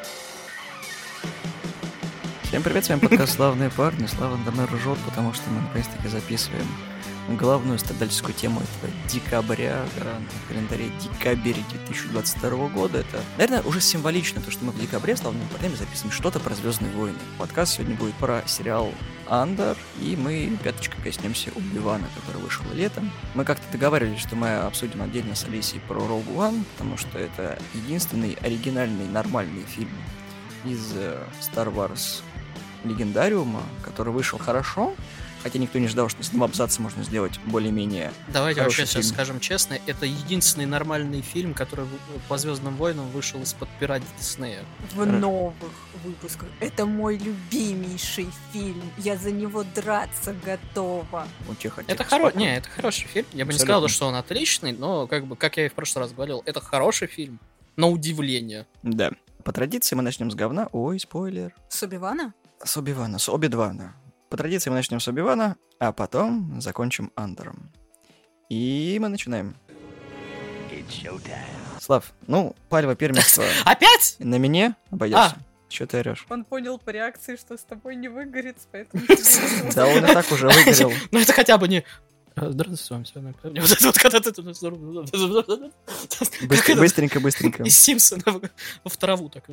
Thank you. Всем привет, с вами подкаст «Славные парни». Слава давно ржет, потому что мы наконец-таки записываем главную страдальческую тему этого декабря, да, на календаре декабрь 2022 года. Это, наверное, уже символично, то, что мы в декабре славными парнями записываем что-то про Звездные войны. Подкаст сегодня будет про сериал Андер, и мы пяточкой коснемся Убивана, который вышел летом. Мы как-то договаривались, что мы обсудим отдельно с Алисией про Rogue One, потому что это единственный оригинальный нормальный фильм из э, Star Wars легендариума, который вышел хорошо, хотя никто не ждал, что с одного абзаца можно сделать более-менее Давайте вообще фильм. сейчас скажем честно, это единственный нормальный фильм, который по Звездным войнам вышел из-под пера Диснея. В новых выпусках. Это мой любимейший фильм. Я за него драться готова. Тихо, это хоро... Не, это хороший фильм. Я бы не Абсолютно. сказал, что он отличный, но, как бы, как я и в прошлый раз говорил, это хороший фильм. На удивление. Да. По традиции мы начнем с говна. Ой, спойлер. С Оби-Вана? С Оби-Вана, с Оби-2, По традиции мы начнем с Оби-Вана, а потом закончим Андером. И мы начинаем. Слав, ну, палево первенство Опять? на меня обойдется. А. Че ты орешь? Он понял по реакции, что с тобой не выгорит, поэтому... Да он и так уже выгорел. Ну это хотя бы не... «А, Здравствуйте, с вами сегодня. Вот это вот когда ты... Быстр- Быстренько, быстренько. Из Симпсона в траву так.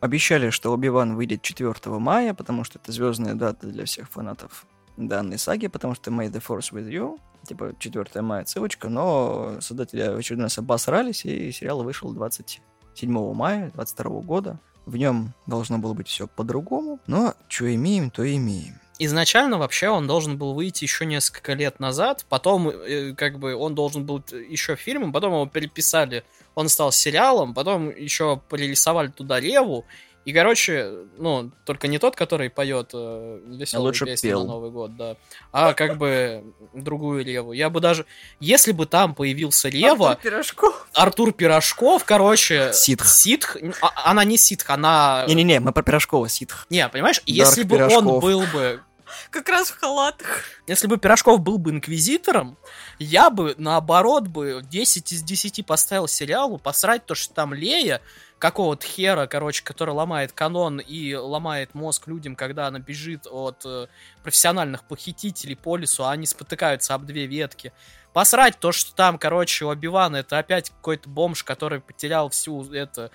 Обещали, что Оби-Ван выйдет 4 мая, потому что это звездная дата для всех фанатов данной саги, потому что May the Force with you, типа 4 мая ссылочка, но создатели очередной раз обосрались, и сериал вышел 27 мая 22 года. В нем должно было быть все по-другому, но что имеем, то имеем. Изначально вообще он должен был выйти еще несколько лет назад, потом э, как бы он должен был еще фильмом, потом его переписали, он стал сериалом, потом еще пририсовали туда Реву, и, короче, ну, только не тот, который поет э, веселые Лучше песни пел. на Новый год, да, а как бы другую Реву. Я бы даже, если бы там появился Рева, Артур Пирожков. Артур Пирожков, короче... Ситх. Ситх? А- она не ситх, она... Не-не-не, мы про Пирожкова, ситх. Не, понимаешь, Дарк если бы он Пирожков. был бы Как раз в халатах. если бы Пирожков был бы инквизитором, я бы, наоборот, бы 10 из 10 поставил сериалу, посрать то, что там Лея, какого-то хера, короче, который ломает канон и ломает мозг людям, когда она бежит от э, профессиональных похитителей по лесу, а они спотыкаются об две ветки. Посрать то, что там, короче, у Оби-Вана это опять какой-то бомж, который потерял всю это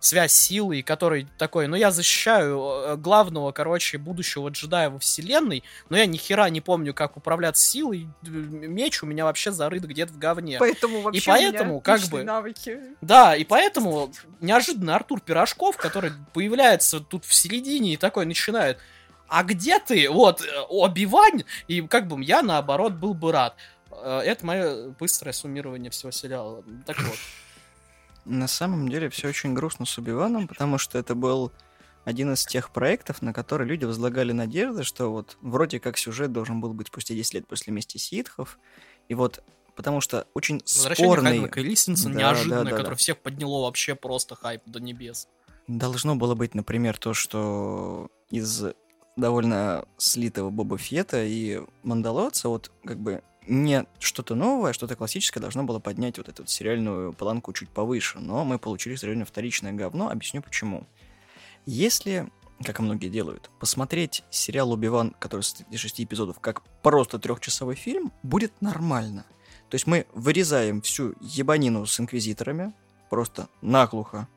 связь силы, и который такой, ну я защищаю э, главного, короче, будущего джедая во вселенной, но я ни хера не помню, как управляться силой, меч у меня вообще зарыт где-то в говне. Поэтому вообще поэтому, у меня как бы, навыки. Да, и поэтому неожиданно Артур Пирожков, который появляется тут в середине и такой начинает, а где ты? Вот, э, Оби-Вань, и как бы я, наоборот, был бы рад. Э, Это мое быстрое суммирование всего сериала. Так вот. На самом деле все очень грустно с Убиваном, потому что это был один из тех проектов, на которые люди возлагали надежды, что вот вроде как сюжет должен был быть спустя 10 лет после мести ситхов, и вот потому что очень Возвращение спорный Крисенсена Да, неожиданное, да, да, которое да. всех подняло вообще просто хайп до небес. должно было быть, например, то, что из довольно слитого Боба Фета и Мандалорца вот как бы не что-то новое, а что-то классическое должно было поднять вот эту вот сериальную планку чуть повыше, но мы получили реально вторичное говно, объясню почему. Если, как и многие делают, посмотреть сериал «Убиван», который состоит из шести эпизодов, как просто трехчасовой фильм, будет нормально. То есть мы вырезаем всю ебанину с инквизиторами, просто наглухо,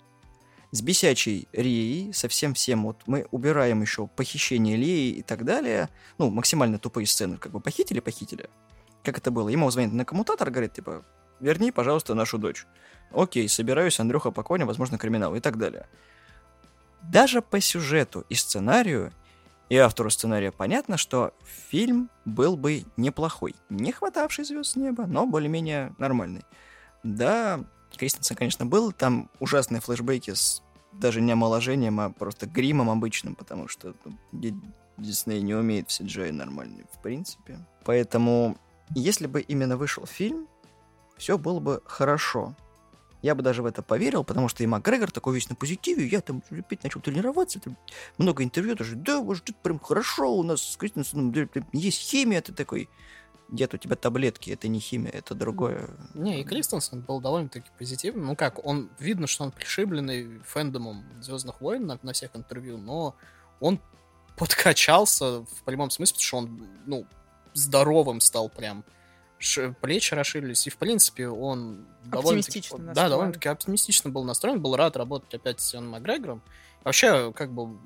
с бесячей Рией, со всем всем, вот мы убираем еще похищение Леи и так далее, ну, максимально тупые сцены, как бы похитили, похитили. Как это было? Ему звонит на коммутатор, говорит, типа, верни, пожалуйста, нашу дочь. Окей, собираюсь, Андрюха покойня, возможно, криминал и так далее. Даже по сюжету и сценарию, и автору сценария понятно, что фильм был бы неплохой. Не хватавший звезд с неба, но более-менее нормальный. Да, Кристенсен, конечно, был. Там ужасные флешбеки с даже не омоложением, а просто гримом обычным, потому что ну, Ди- Дисней не умеет в CGI нормальный, в принципе. Поэтому, если бы именно вышел фильм, все было бы хорошо. Я бы даже в это поверил, потому что и Макгрегор такой весь на позитиве, я там опять начал тренироваться, там много интервью, даже, да, может, это прям хорошо, у нас с Кристенсеном есть химия, ты такой, дед, у тебя таблетки, это не химия, это другое. Не, и Кристенсен был довольно-таки позитивным. Ну как, он видно, что он пришибленный фэндомом Звездных войн на, на всех интервью, но он подкачался в прямом смысле, потому что он, ну, здоровым стал прям. Ш- плечи расширились, и, в принципе, он довольно-таки... Да, довольно-таки оптимистично был настроен, был рад работать опять с Ионом Макгрегором. Вообще, как бы,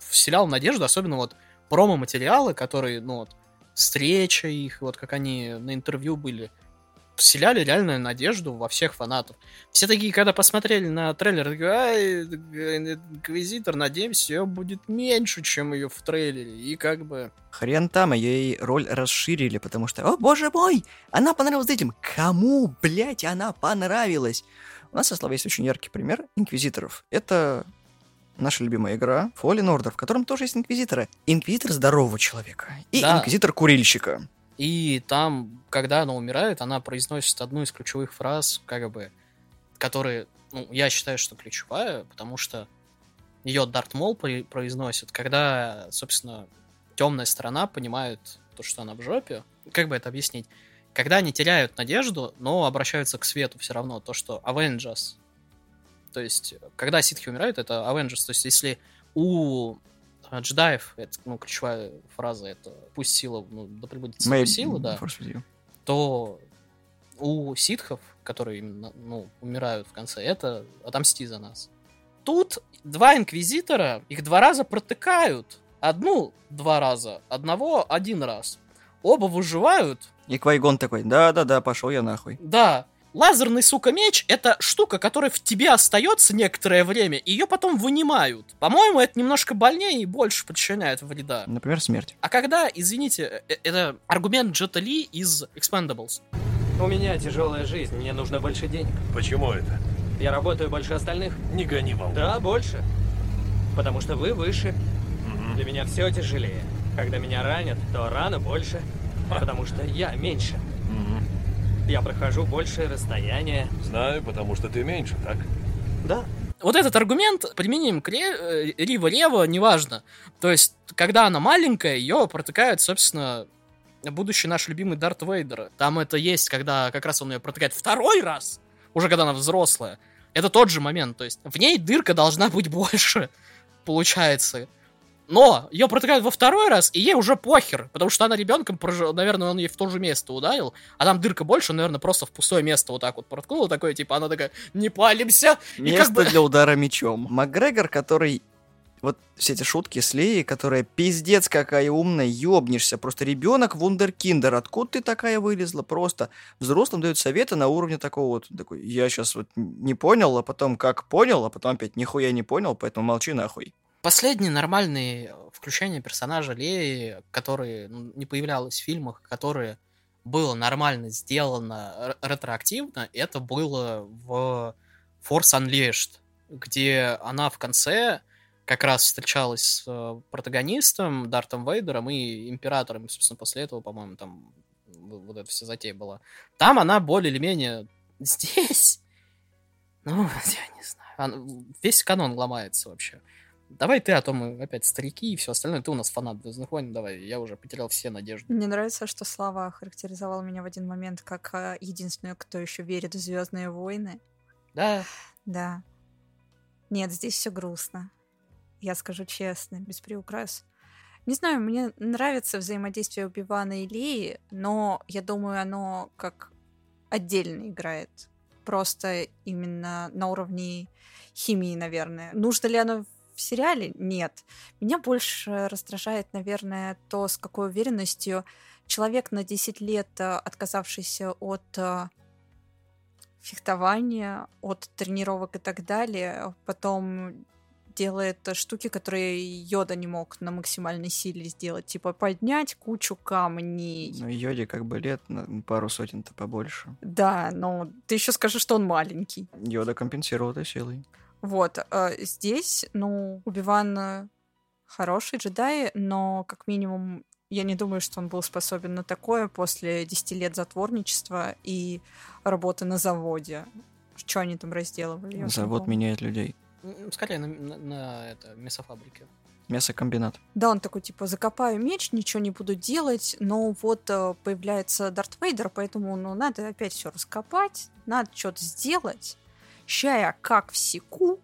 вселял надежду, особенно вот промо-материалы, которые, ну, вот, встреча их, вот как они на интервью были, вселяли реальную надежду во всех фанатов. Все такие, когда посмотрели на трейлер, такие, ай, Инквизитор, надеемся, ее будет меньше, чем ее в трейлере. И как бы... Хрен там, ей роль расширили, потому что, о боже мой, она понравилась детям. Кому, блядь, она понравилась? У нас, со слова, есть очень яркий пример инквизиторов. Это наша любимая игра Fallen Order, в котором тоже есть инквизиторы. Инквизитор здорового человека и Да. инквизитор курильщика. И там, когда она умирает, она произносит одну из ключевых фраз, как бы, которые, ну, я считаю, что ключевая, потому что ее Дарт Мол произносит, когда, собственно, темная сторона понимает то, что она в жопе. Как бы это объяснить? Когда они теряют надежду, но обращаются к свету все равно, то, что Avengers. То есть, когда ситхи умирают, это Avengers. То есть, если у э, джедаев, это, ну, ключевая фраза, это пусть сила, ну, да тобой May сила, да, то у ситхов, которые именно, ну, умирают в конце, это отомсти за нас. Тут два инквизитора, их два раза протыкают. Одну два раза, одного один раз. Оба выживают. И Квайгон такой, да-да-да, пошел я нахуй. Да, лазерный, сука, меч — это штука, которая в тебе остается некоторое время, и ее потом вынимают. По-моему, это немножко больнее и больше причиняет вреда. Например, смерть. А когда, извините, э, это аргумент Джета Ли из Expendables. У меня тяжелая жизнь, мне нужно больше денег. Почему это? Я работаю больше остальных. Не гони волну. Да, больше. Потому что вы выше. Мгм. Для меня все тяжелее. Когда меня ранят, то рана больше. Потому что я меньше. Мгм. Я прохожу большее расстояние. Знаю, потому что ты меньше, так? Да. Вот этот аргумент применим к Ре- э, Рива Рева, неважно. То есть, когда она маленькая, ее протыкает, собственно, будущий наш любимый Дарт Вейдер. Там это есть, когда как раз он ее протыкает второй раз, уже когда она взрослая. Это тот же момент, то есть в ней дырка должна быть больше, получается. Но ее протыкают во второй раз, и ей уже похер, потому что она ребенком, прожила, наверное, он ей в то же место ударил, а там дырка больше, он, наверное, просто в пустое место вот так вот проткнул, такое, типа, она такая, не палимся, Место как бы... для удара мечом. Макгрегор, который... Вот все эти шутки с Леей, которая пиздец какая умная, ёбнешься. Просто ребенок вундеркиндер. Откуда ты такая вылезла? Просто взрослым дают советы на уровне такого вот. Такой, я сейчас вот не понял, а потом как понял, а потом опять нихуя не понял, поэтому молчи нахуй. Последние нормальные включения персонажа Леи, которые ну, не появлялось в фильмах, которые было нормально сделано ретроактивно, это было в Force Unleashed, где она в конце как раз встречалась с э, протагонистом Дартом Вейдером и Императором, собственно, после этого, по-моему, там вот эта вся затея была. Там она более или менее здесь. Ну, я не знаю. Весь канон ломается вообще. Давай ты, а то мы опять старики и все остальное. Ты у нас фанат Звездных войн, давай. Я уже потерял все надежды. Мне нравится, что Слава характеризовал меня в один момент как а, единственную, кто еще верит в Звездные войны. Да, Да. Нет, здесь все грустно. Я скажу честно, без приукрас. Не знаю, мне нравится взаимодействие Убивана и Леи, но я думаю, оно как отдельно играет. Просто именно на уровне химии, наверное. Нужно ли оно сериале? Нет. Меня больше раздражает, наверное, то, с какой уверенностью человек на 10 лет, а, отказавшийся от а, фехтования, от тренировок и так далее, потом делает э, штуки, которые Йода не мог на максимальной силе сделать, типа поднять кучу камней. Ну, Йоди как бы лет на пару сотен-то побольше. Да, но ты еще скажи, что он маленький. Йода компенсировал этой силой. Вот, э, здесь, ну, Убиван э, хороший джедай, но как минимум я не думаю, что он был способен на такое после 10 лет затворничества и работы на заводе. Что они там разделывали? Завод меняет людей. Скорее на, на- на это, мясофабрике. Мясокомбинат. Да, он такой, типа, закопаю меч, ничего не буду делать, но вот э, появляется Дарт Вейдер, поэтому, ну, надо опять все раскопать, надо что-то сделать. Ща я как всеку,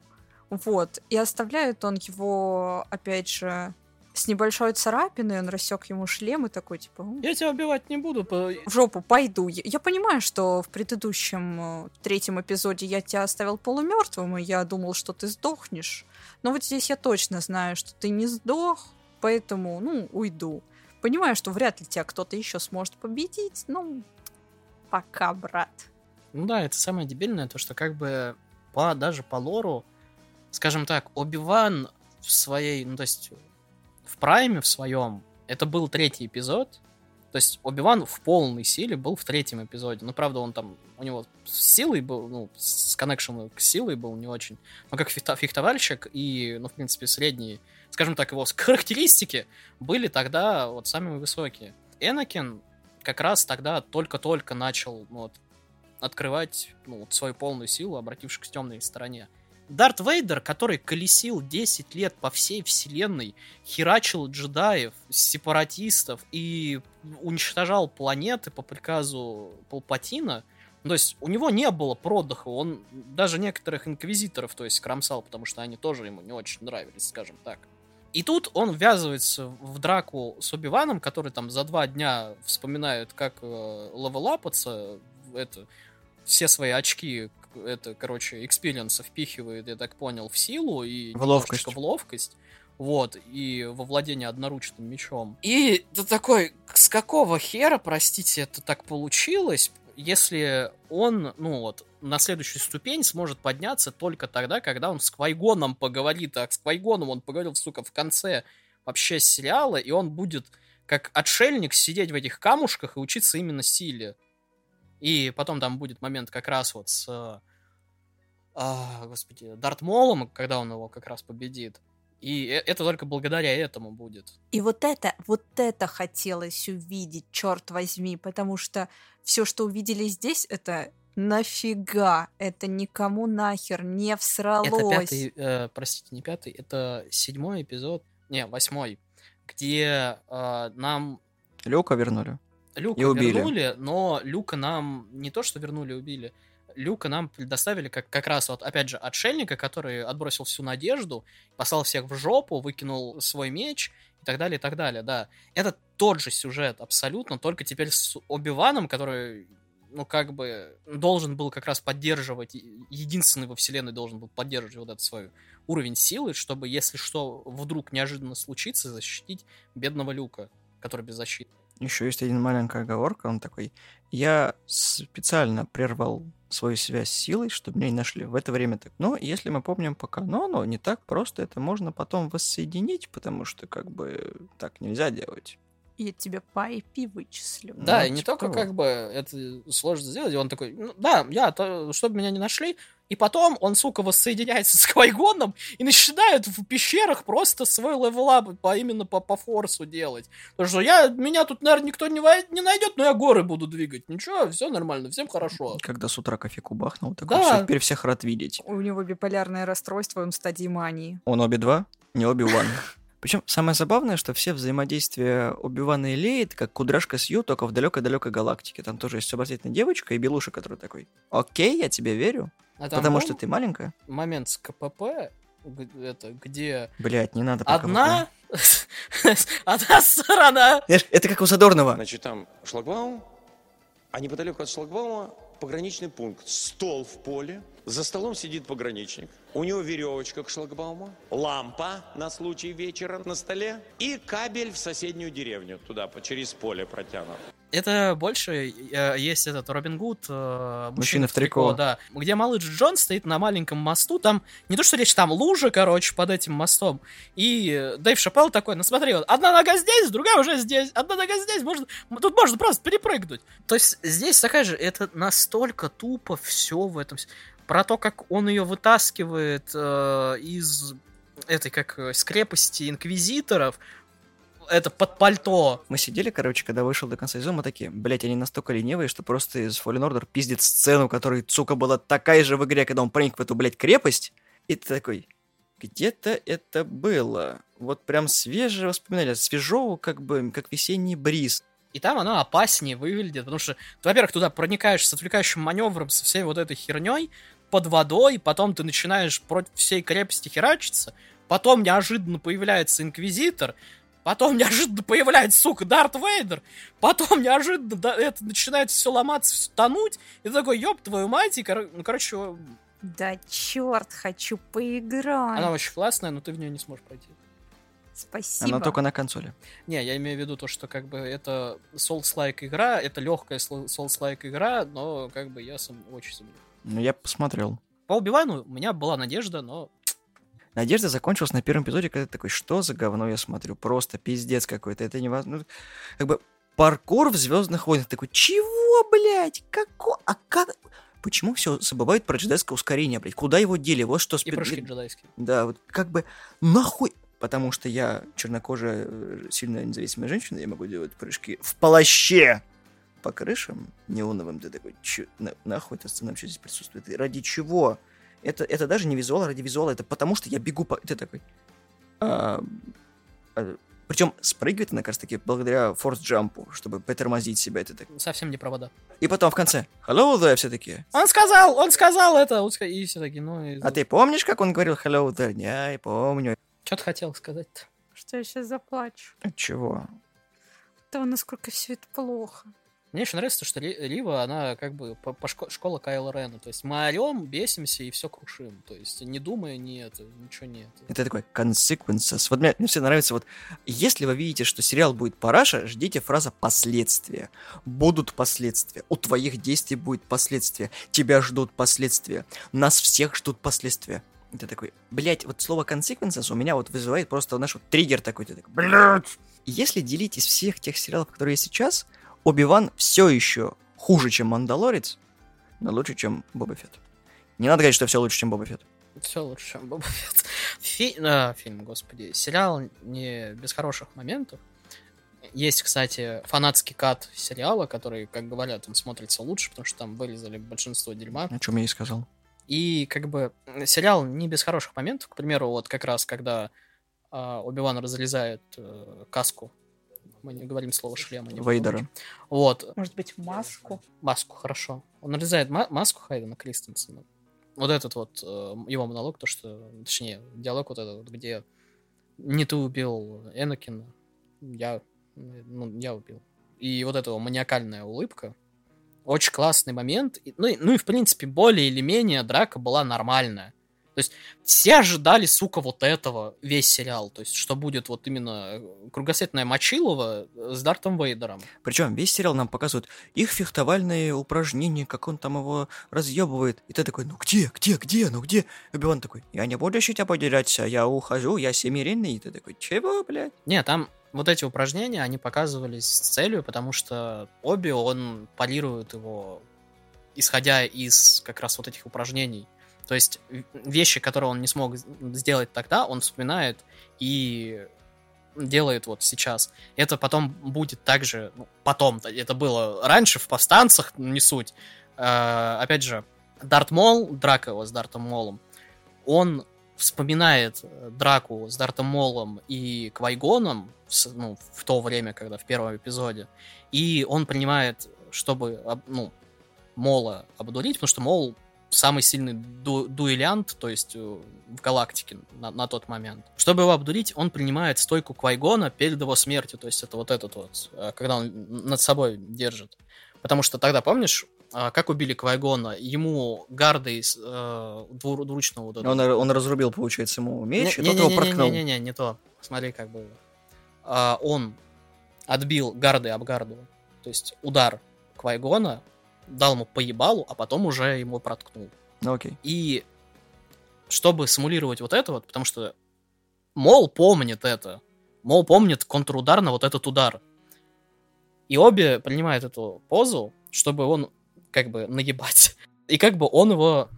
вот, и оставляет он его, опять же, с небольшой царапиной, он рассек ему шлем и такой, типа, «М, Я тебя убивать не буду. по- в жопу пойду. Я, я понимаю, что в предыдущем э, третьем эпизоде я тебя оставил полумертвым, и я думал, что ты сдохнешь. Но вот здесь я точно знаю, что ты не сдох, поэтому, ну, уйду. Понимаю, что вряд ли тебя кто-то еще сможет победить, ну, пока, брат. Ну да, это самое дебильное, то что как бы по, даже по лору, скажем так, Оби-Ван в своей, ну то есть в прайме в своем, это был третий эпизод, то есть Оби-Ван в полной силе был в третьем эпизоде. Ну, правда, он там, у него с силой был, ну, с коннекшеном к силой был не очень. Но как фехтовальщик и, ну, в принципе, средние, скажем так, его характеристики были тогда вот самые высокие. Энакин как раз тогда только-только начал ну, вот, открывать ну, вот свою полную силу, обратившись к темной стороне. Дарт Вейдер, который колесил 10 лет по всей вселенной, херачил джедаев, сепаратистов и уничтожал планеты по приказу Палпатина, то есть у него не было продыха, он даже некоторых инквизиторов, то есть, кромсал, потому что они тоже ему не очень нравились, скажем так. И тут он ввязывается в драку с Оби-Ваном, который там за два дня вспоминает, как э, левелапаться, это, все свои очки, это, короче, экспириенса впихивает, я так понял, в силу и В ловкость. в ловкость. Вот, и во владение одноручным мечом. И ты такой, с какого хера, простите, это так получилось, если он, ну вот, на следующую ступень сможет подняться только тогда, когда он с Квайгоном поговорит, а с Квайгоном он поговорил, сука, в конце вообще сериала, и он будет как отшельник сидеть в этих камушках и учиться именно силе. И потом там будет момент как раз вот с, э, а, господи, Дарт Молом, когда он его как раз победит. И э- это только благодаря этому будет. И вот это, вот это хотелось увидеть, черт возьми, потому что все, что увидели здесь, это нафига, это никому нахер не всралось. Это пятый, э, простите, не пятый, это седьмой эпизод, не, восьмой, где э, нам Люка вернули. Люка И убили. вернули, но Люка нам не то, что вернули, убили. Люка нам предоставили как, как раз вот, опять же, отшельника, который отбросил всю надежду, послал всех в жопу, выкинул свой меч и так далее, и так далее, да. Это тот же сюжет абсолютно, только теперь с Оби-Ваном, который, ну, как бы, должен был как раз поддерживать, единственный во вселенной должен был поддерживать вот этот свой уровень силы, чтобы, если что, вдруг неожиданно случится, защитить бедного Люка, который без защиты. Еще есть один маленькая оговорка, он такой, я специально прервал свою связь с силой, чтобы меня не нашли. В это время так. Но если мы помним по канону, не так просто это можно потом воссоединить, потому что как бы так нельзя делать. Я тебя по IP вычислю. Да, Ну, и не типа только того. как бы это сложно сделать, и он такой, ну, да, я, то, чтобы меня не нашли, и потом он, сука, воссоединяется с Квайгоном и начинает в пещерах просто свой level up по, именно по, по форсу делать. Потому что я, меня тут, наверное, никто не, вой- не найдет, но я горы буду двигать. Ничего, все нормально, всем хорошо. Когда с утра кофейку бахнул, такой, Да. все, теперь всех рад видеть. У него биполярное расстройство, он в стадии мании. Он Оби-2, не Оби-Ван. Причем самое забавное, что все взаимодействия Оби-Вана и Леи, это как Кудряшка Сью, только в далекой-далекой галактике. Там тоже есть сообразительная девочка и Белуши, который такой, окей, я тебе верю, А там потому был что ты маленькая. момент с КПП, это, где Блять, не надо одна, одна сторона это как у Задорнова. Значит, там шлагбаум, а неподалеку от шлагбаума пограничный пункт. Стол в поле, за столом сидит пограничник. У него веревочка к шлагбауму, лампа на случай вечера на столе и кабель в соседнюю деревню, туда, по- через поле протянут. Это больше э, есть этот Робин Гуд, э, Мужчина в трико. да, где малыш Джон стоит на маленьком мосту, там не то что речь, там лужа, короче, под этим мостом, и э, Дэйв Шапелл такой, ну смотри, вот одна нога здесь, другая уже здесь, одна нога здесь, можно, тут можно просто перепрыгнуть. То есть здесь такая же, это настолько тупо все в этом, про то, как он ее вытаскивает э, из этой, как, э, с крепости инквизиторов, это под пальто. Мы сидели, короче, когда вышел до конца сезона, мы такие, блять, они настолько ленивые, что просто из Fallen Order пиздит сцену, которая, сука, была такая же в игре, когда он проник в эту, блядь, крепость. И ты такой, где-то это было. Вот прям свежее воспоминание, свежо, как бы, как весенний бриз. И там оно опаснее выглядит, потому что, во-первых, туда проникаешь с отвлекающим маневром, со всей вот этой херней, под водой, потом ты начинаешь против всей крепости херачиться, потом неожиданно появляется Инквизитор, потом неожиданно появляется, сука, Дарт Вейдер, потом неожиданно да, это начинает все ломаться, все тонуть, и ты такой, ёб твою мать, и, кор- ну, короче, Да черт, хочу поиграть. она очень классная, но ты в нее не сможешь пройти. Спасибо. Она только на консоли. Не, я имею в виду то, что как бы это Souls-like игра, это легкая Souls-like игра, но как бы я сам очень сомневаюсь. Ну, я посмотрел. По Убивану у меня была надежда, но Надежда закончилась на первом эпизоде, когда ты такой, что за говно я смотрю? Просто пиздец какой-то. Это невозможно. Ну, как бы паркур в Звездных войнах. Такой, чего, блядь? Како? А как? Почему все забывают про джедайское ускорение, блядь? Куда его дели? Вот что... и спи- прыжки джедайские. Да, вот как бы нахуй... Потому что я чернокожая, э, сильно независимая женщина, я могу делать прыжки в плаще по крышам неоновым. Ты такой, чё, на- нахуй эта сцена вообще здесь присутствует? И ради чего? Это, это даже не визуал ради визуала, это потому что я бегу по... Ты такой... причем спрыгивает она как раз таки благодаря форс-джампу, чтобы притормозить себя. Это так. Совсем не провода. И потом в конце, hello there, все такие. Он сказал, он сказал это, он ска- и все таки ну... И... А ты помнишь, как он говорил hello there? Не, я помню. Что ты хотел сказать-то? Что я сейчас заплачу. Чего? Того, насколько все это плохо. Мне еще нравится, то, что Рива, она как бы по, по шко- школа Кайла Рена. То есть мы орем, бесимся и все крушим. То есть не думая, ни это, ничего нет. Это такой consequences. Вот мне, мне все нравится, вот если вы видите, что сериал будет параша, ждите фраза последствия. Будут последствия. У твоих действий будет последствия. Тебя ждут последствия. Нас всех ждут последствия. Это такой, блять, вот слово consequences у меня вот вызывает просто, знаешь, вот триггер такой, ты такой, блядь. Если делить из всех тех сериалов, которые есть сейчас, Оби-Ван все еще хуже, чем Мандалорец, но лучше, чем Боба Фетт. Не надо говорить, что все лучше, чем Боба Фетт. Все лучше, чем Боба Фетт. Фи- а, фильм, господи. Сериал не без хороших моментов. Есть, кстати, фанатский кат сериала, который, как говорят, он смотрится лучше, потому что там вырезали большинство дерьма. О чем я и сказал. И как бы сериал не без хороших моментов. К примеру, вот как раз когда а, Оби-Ван разрезает э, каску, мы не говорим слово шлема. не Вейдера. помню. Вот, Может быть, маску? маску, хорошо. Он нарезает ма- маску Хайдена Кристенсена. Вот этот вот э, его монолог, то что, точнее, диалог вот этот, вот, где не ты убил Энакина, я, ну, я убил. И вот эта маниакальная улыбка, очень классный момент. И- Ну и, ну и, в принципе, более или менее драка была нормальная. То есть все ожидали, сука, вот этого, весь сериал. То есть что будет вот именно э, кругосветная Мочилова с Дартом Вейдером. Причем весь сериал нам показывают их фехтовальные упражнения, как он там его разъебывает. И ты такой, ну где, где, где, ну где? И он такой, я не буду еще тебя поделяться, я ухожу, я семиренный. И ты такой, чего, блядь? Не, там вот эти упражнения, они показывались с целью, потому что Оби, он парирует его, исходя из как раз вот этих упражнений. То есть в- вещи, которые он не смог сделать тогда, он вспоминает и делает вот сейчас. Это потом будет также, ну, потом, это было раньше в повстанцах, ну, не суть. Э, опять же, Дарт Мол, драка его с Дартом Молом, он вспоминает э, драку с Дартом Молом и Квайгоном с- ну, в то время, когда в первом эпизоде, и он принимает, чтобы об- ну, Мола обдурить, потому что Мол самый сильный ду- дуэлянт, то есть э, в галактике на, на тот момент. Чтобы его обдурить, он принимает стойку Квайгона перед его смертью, то есть это вот этот вот, э, когда он над собой держит. Потому что тогда, помнишь, а, как убили Квайгона? Ему гардой из э, двур- двуручного вот Он, он разрубил, получается, ему меч, и не, тот его проткнул. Не-не-не, не то. Смотри, как было. А, он отбил гарды об гарду. То есть удар Квайгона, дал ему по ебалу, а потом уже ему проткнул. Ну окей. И чтобы симулировать вот это вот, потому что Мол помнит это. Мол помнит контрудар на вот этот удар. И обе принимают эту позу, чтобы он как бы наебать. И как бы он его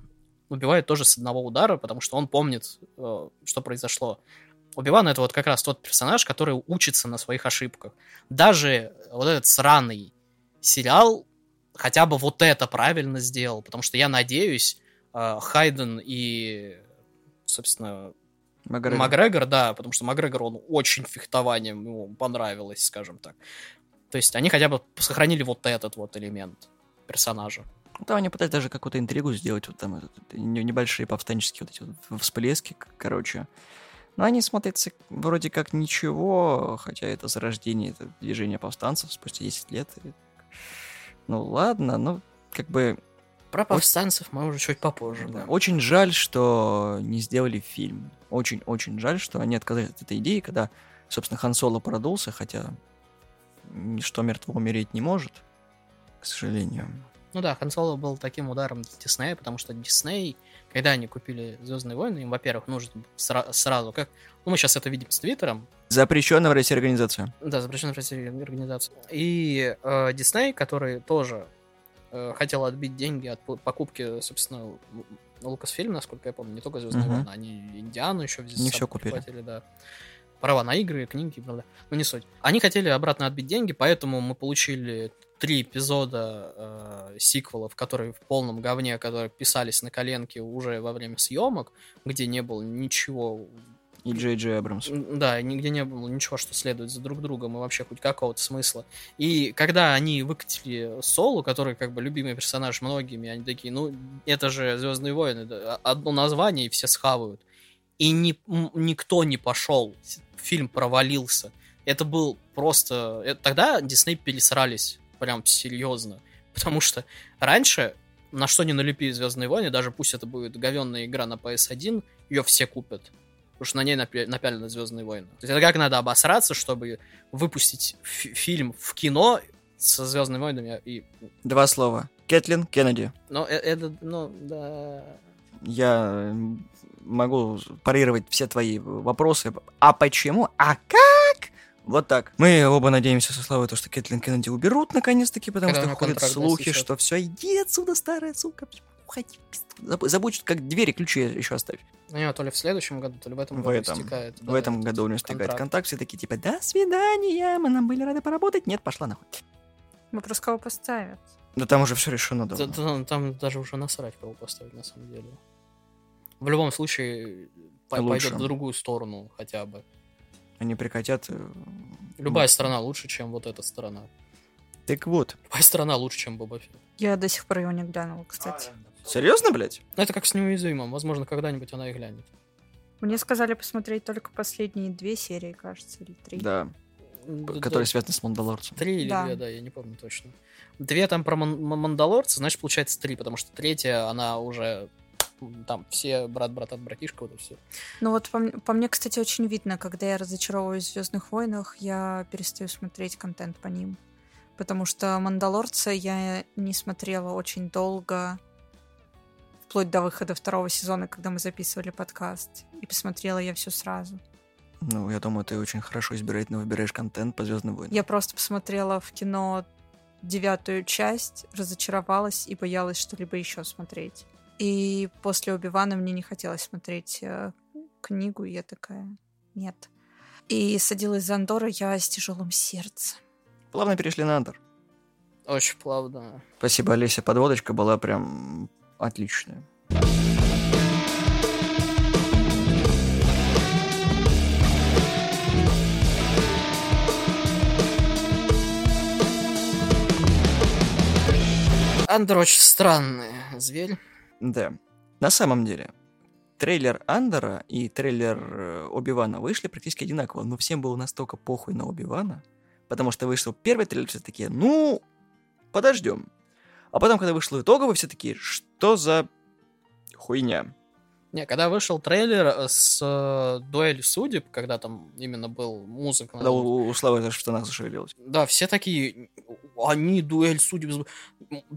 убивает тоже с одного удара, потому что он помнит, э, что произошло. Оби-Ван это вот как раз тот персонаж, который учится на своих ошибках. Даже вот этот сраный сериал хотя бы вот это правильно сделал, потому что я надеюсь, э, Хайден и, собственно, Макгрегор. Макгрегор, да, потому что Макгрегор, он очень фехтованием ему понравилось, скажем так. То есть они хотя бы сохранили вот этот вот элемент персонажа. Там они пытались даже какую-то интригу сделать, вот там не- небольшие повстанческие вот эти вот всплески, короче. Но они смотрятся вроде как ничего, хотя это зарождение это движение повстанцев спустя 10 лет. и- Ну ладно, ну как бы Про повстанцев мы уже чуть попозже, да. очень жаль, что не сделали фильм. Очень-очень жаль, что они отказались от этой идеи, когда, собственно, Хан Соло продулся, хотя ничто мертво умереть не может, к сожалению. Ну да, Хан Соло был таким ударом для Диснея, потому что Дисней, когда они купили Звездные войны, им, во-первых, нужно сра- сразу, как... Ну, мы сейчас это видим с Твиттером, Запрещенная в России организация. да, запрещенная в России организация. И э, Дисней, который тоже э, хотел отбить деньги от покупки, собственно, Лукасфильм, насколько я помню, не только Звездные Мгм. войны, они Индиану еще взяли. Не собой купили. прихватили, да. Права на игры, книги, правда. Ну, не суть. Они хотели обратно отбить деньги, поэтому мы получили три эпизода э, сиквелов, которые в полном говне, которые писались на коленке уже во время съемок, где не было ничего И Джей Джей Абрамс. Да, нигде не было ничего, что следует за друг другом и вообще хоть какого-то смысла. И когда они выкатили Солу, который как бы любимый персонаж многими, они такие, ну, это же Звездные войны, да, одно название и все схавают. И ни, никто не пошел, фильм провалился. Это был просто... это- тогда Дисней пересрались прям серьезно. Потому что раньше на что не налепи Звездные войны, даже пусть это будет говенная игра на PS1, ее все купят. Потому что на ней напя- напялены Звездные войны. То есть это как надо обосраться, чтобы выпустить фи- фильм в кино со Звездными войнами и. Два слова. Кэтлин Кеннеди. Ну, это, ну, да. Я могу парировать все твои вопросы. А почему? А как? Вот так. Мы оба надеемся со Славой, то, что Кэтлин Кеннеди уберут наконец-таки, потому Когда что ходят слухи, что все, иди отсюда, старая сука. Заб- Забудь, как двери, ключи еще оставь. У нее то ли в следующем году, то ли в этом В году этом. истекает. В да, этом году у нее стигает контракт. контакт. Все такие, типа, до свидания, мы нам были рады поработать. Нет, пошла нахуй. Вопрос, кого поставят. Да там уже все решено Да, давно. Там, там даже уже насрать, кого поставить, на самом деле. В любом случае, Лучше. пойдет в другую сторону хотя бы. Они прекратят... э, Любая м. сторона лучше, чем вот эта сторона. Так вот. Любая сторона лучше, чем Боба Фетт. Я до сих пор его не глянула, кстати. Серьезно, блядь? Ну, это как с неуязвимым. Возможно, когда-нибудь она и глянет. Мне сказали посмотреть только последние две серии, кажется, или три. Да. Да, Которые да. связаны с Мандалорцем. Три или Да. две, да, я не помню точно. Две там про Ман- Ман- Мандалорца, значит, получается три, потому что третья, она уже там все брат, брат, от братишка, вот и все. Ну вот по, по мне, кстати, очень видно, когда я разочаровываюсь в Звездных войнах, я перестаю смотреть контент по ним. Потому что Мандалорца я не смотрела очень долго, вплоть до выхода второго сезона, когда мы записывали подкаст. И посмотрела я все сразу. Ну, я думаю, ты очень хорошо избирательно выбираешь контент по Звездным войнам. Я просто посмотрела в кино девятую часть, разочаровалась и боялась что-либо еще смотреть. И после Убивана мне не хотелось смотреть э, книгу, и я такая, нет. И садилась за Андора я с тяжелым сердцем. Плавно перешли на Андер. Очень плавно. Спасибо, Олеся. Подводочка была прям отличная. Андер очень странный зверь. Да. На самом деле, трейлер Андера и трейлер э, Оби-Вана вышли практически одинаково, но всем было настолько похуй на Оби-Вана, потому что вышел первый трейлер, все такие, ну, подождем. А потом, когда вышел итоговый, все такие, что за хуйня? Не, когда вышел трейлер э, с э, дуэлью судеб, когда там именно был музыка. Когда у, у Славы даже в штанах зашевелилось. Да, все такие, они дуэль судеб,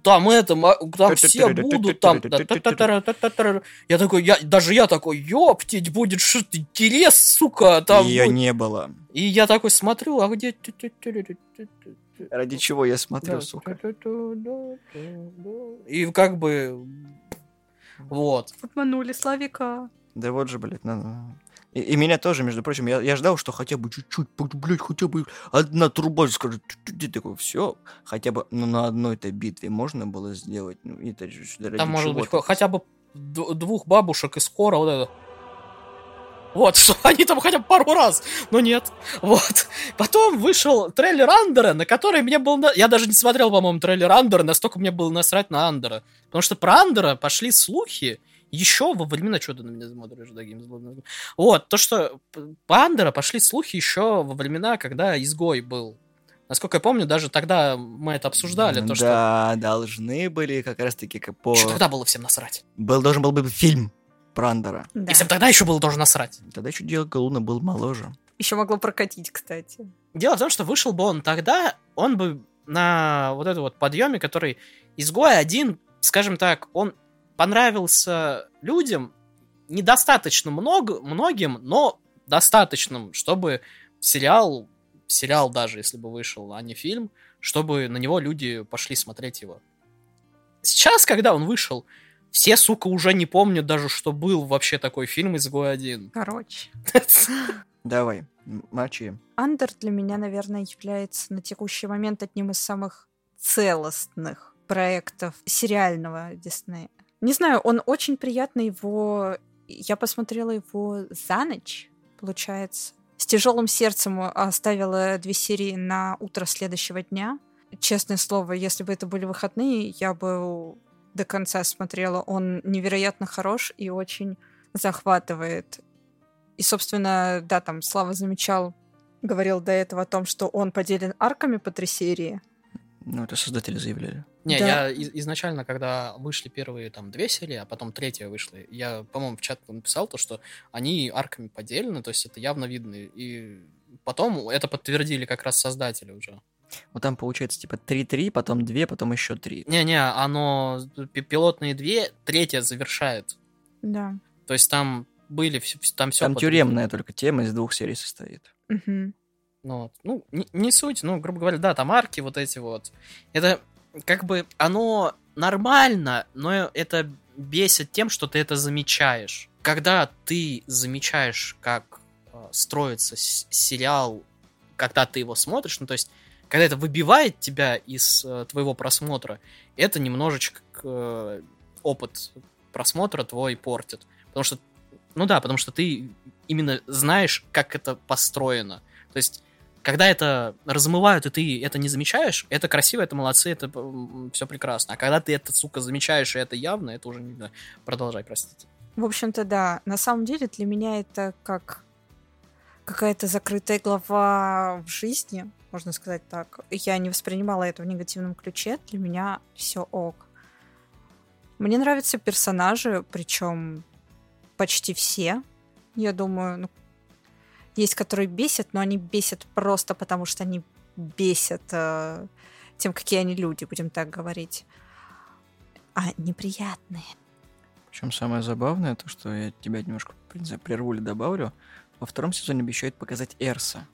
там это, там все будут, там, я такой, я, даже я такой, ёптить, будет что-то интерес, сука, там Ее будет». не было. И я такой смотрю, а где... Ради чего я смотрю, Да. сука? И как бы... Вот. Обманули Славика. Да вот же, блядь, надо... И, и меня тоже, между прочим, я, я ждал, что хотя бы чуть-чуть, блядь, хотя бы одна труба скажет, ты такой, все, хотя бы, ну, на одной-то битве можно было сделать, ну, это же Там может быть хотя бы двух бабушек из скоро вот это. Вот, что они там хотя бы пару раз, но нет. Вот. Потом вышел трейлер Андера, на который мне был... на- Я даже не смотрел, по-моему, трейлер Андера, настолько мне было насрать на Андера. Потому что про Андера пошли слухи еще во времена... Что ты на меня смотришь, да, Геймс? Вот, то, что по Андера пошли слухи еще во времена, когда Изгой был. Насколько я помню, даже тогда мы это обсуждали, то, что... Да, должны были как раз-таки по... Еще тогда было всем насрать. Был, должен был быть фильм про Андера. Да. И всем тогда еще было тоже насрать. Тогда еще Диего Луна был моложе. Еще могло прокатить, кстати. Дело в том, что вышел бы он тогда, он бы на вот это вот подъеме, который изгой один, скажем так, он понравился людям недостаточно много, многим, но достаточным, чтобы сериал, сериал даже если бы вышел, а не фильм, чтобы на него люди пошли смотреть его. Сейчас, когда он вышел, все, сука, уже не помнят даже, что был вообще такой фильм «Изгой один». Короче. Давай, мочи. Андер для меня, наверное, является на текущий момент одним из самых целостных проектов сериального Диснея. Не знаю, он очень приятный, его... Я посмотрела его за ночь, получается. С тяжелым сердцем оставила две серии на утро следующего дня. Честное слово, если бы это были выходные, я бы до конца смотрела. Он невероятно хорош и очень захватывает. И, собственно, да, там Слава замечал, говорил до этого о том, что он поделен арками по три серии. Ну, это создатели заявляли. Не, Да. я из- изначально, когда вышли первые там две серии, а потом третья вышла, я, по-моему, в чат написал то, что они арками поделены, то есть это явно видно. И потом это подтвердили как раз создатели уже. Вот там получается типа 3-3, потом 2, потом еще 3. Не-не, оно пи- пилотные две, третья завершает. Да. То есть там были все, там все. Там тюремная только тема из двух серий состоит. Мгм. Ну, вот. ну не, не суть, ну, грубо говоря, да, там арки вот эти вот. Это как бы оно нормально, но это бесит тем, что ты это замечаешь. Когда ты замечаешь, как э, строится с- сериал, когда ты его смотришь, ну, то есть, когда это выбивает тебя из э, твоего просмотра, это немножечко э, опыт просмотра твой портит. Потому что, ну да, потому что ты именно знаешь, как это построено. То есть, когда это размывают, и ты это не замечаешь, это красиво, это молодцы, это все прекрасно. А когда ты это, сука, замечаешь, и это явно, это уже не. Продолжай, простите. В общем-то, да. На самом деле для меня это как какая-то закрытая глава в жизни, можно сказать так. Я не воспринимала это в негативном ключе. Для меня все ок. Мне нравятся персонажи, причем почти все. Я думаю, ну, есть, которые бесят, но они бесят просто потому, что они бесят э, тем, какие они люди, будем так говорить. А неприятные. Причем самое забавное, то, что я тебя немножко, не знаю, прерву или добавлю, во втором сезоне обещают показать Эрса.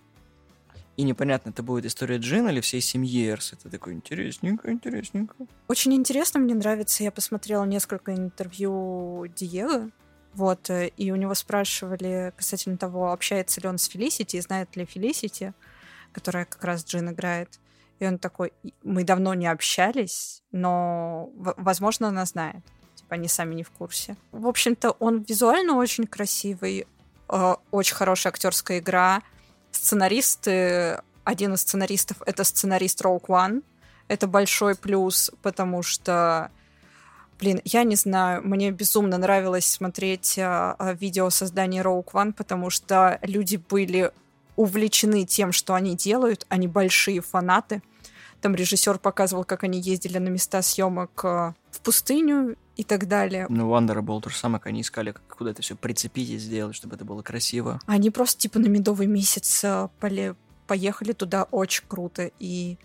И непонятно, это будет история Джина или всей семьи Эрса. Это такое интересненько, интересненько. Очень интересно, мне нравится. Я посмотрела несколько интервью Диего, вот, и у него спрашивали касательно того, общается ли он с Фелисити, и знает ли Фелисити, которая как раз Джин играет. И он такой, мы давно не общались, но, возможно, она знает. Типа, они сами не в курсе. В общем-то, он визуально очень красивый, э, очень хорошая актерская игра. Сценаристы, один из сценаристов — это сценарист Rogue One, это большой плюс, потому что, блин, я не знаю, мне безумно нравилось смотреть а, а, видео создания Rogue One, потому что люди были увлечены тем, что они делают, они большие фанаты. Там режиссер показывал, как они ездили на места съемок а, в пустыню и так далее. Ну, был то же самое, они искали, как куда это все прицепить и сделать, чтобы это было красиво. Они просто типа на медовый месяц а, поле- поехали туда, очень круто. И,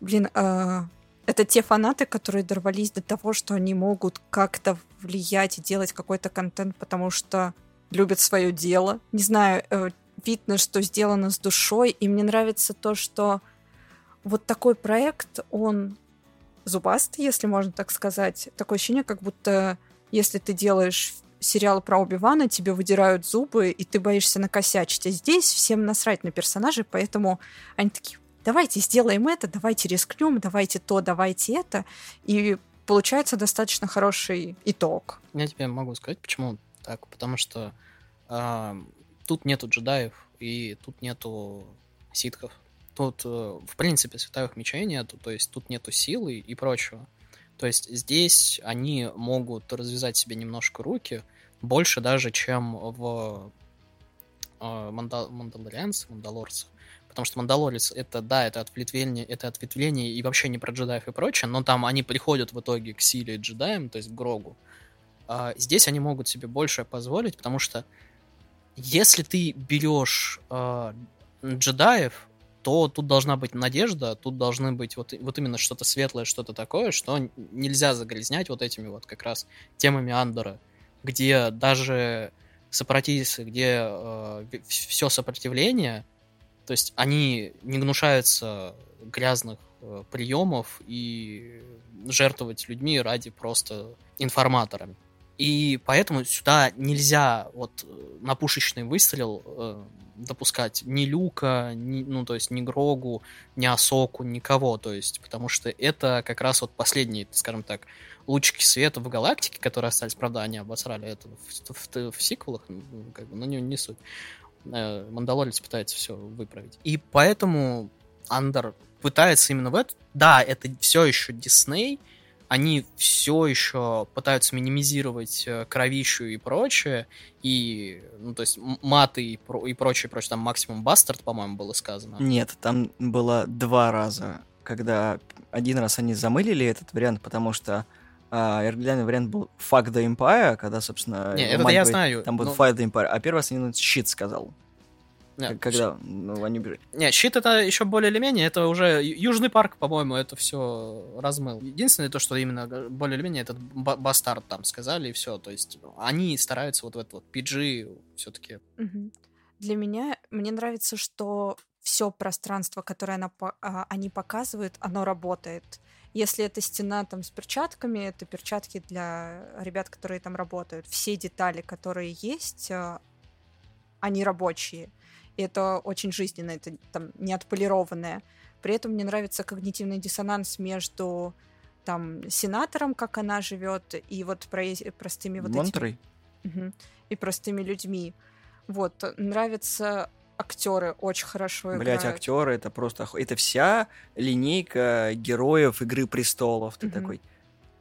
блин, а, это те фанаты, которые дорвались до того, что они могут как-то влиять и делать какой-то контент, потому что любят свое дело. Не знаю, э, видно, что сделано с душой, и мне нравится то, что вот такой проект, он зубастый, если можно так сказать. Такое ощущение, как будто если ты делаешь сериалы про Оби-Вана тебе выдирают зубы, и ты боишься накосячить. А здесь всем насрать на персонажей, поэтому они такие, давайте сделаем это, давайте рискнем, давайте то, давайте это. И получается достаточно хороший итог. Я тебе могу сказать, почему так. Потому что а, тут нету джедаев, и тут нету ситхов. Тут, э, в принципе, световых мечей нету, то есть тут нету силы и прочего. То есть здесь они могут развязать себе немножко руки, больше даже, чем в э, Манда... Мандалорианце. Потому что Мандалорец это, да, это ответвление, это ответвление и вообще не про джедаев и прочее, но там они приходят в итоге к силе джедаям, то есть к Грогу. А здесь они могут себе больше позволить, потому что если ты берешь э, джедаев, то тут должна быть надежда, тут должны быть вот, вот именно что-то светлое, что-то такое, что нельзя загрязнять вот этими вот как раз темами Андора, где даже сопротивцы, где э, все сопротивление, то есть они не гнушаются грязных э, приемов и жертвовать людьми ради просто информаторами. И поэтому сюда нельзя вот э, на пушечный выстрел э, допускать ни Люка, ни, ну, то есть ни Грогу, ни Асоку, никого, то есть, потому что это как раз вот последние, скажем так, лучики света в галактике, которые остались, правда, они обосрали это в, в, в, сиквелах, как бы, но не, не суть. Э, Мандалорец пытается все выправить. И поэтому Андер пытается именно в это. Да, это все еще Дисней, они все еще пытаются минимизировать э, кровищу и прочее, и, ну, то есть маты и, про, и прочее, прочее, там максимум бастард, по-моему, было сказано. Нет, там было два раза, когда один раз они замылили этот вариант, потому что а, оригинальный вариант был Fuck the Empire, когда, собственно... Не, это я знаю. Там был но... Fight the Empire, а первый раз они щит сказал. Нет, когда ну, они бежали. Не, щит это еще более или менее, это уже Южный парк, по-моему, это все размыл. Единственное то, что именно более или менее этот бастард там сказали и все. То есть они стараются вот в этот вот PG все-таки. Угу. Для меня, мне нравится, что все пространство, которое она, а, они показывают, оно работает. Если это стена там с перчатками, это перчатки для ребят, которые там работают. Все детали, которые есть, а, они рабочие. И это очень жизненно, это там не отполированное. При этом мне нравится когнитивный диссонанс между там сенатором, как она живет, и вот про, простыми вот Монтрой? этими... Угу. И простыми людьми. Вот, нравятся актеры очень хорошо Блять, играют. актеры это просто... Это вся линейка героев Игры Престолов. Ты Мгм. такой...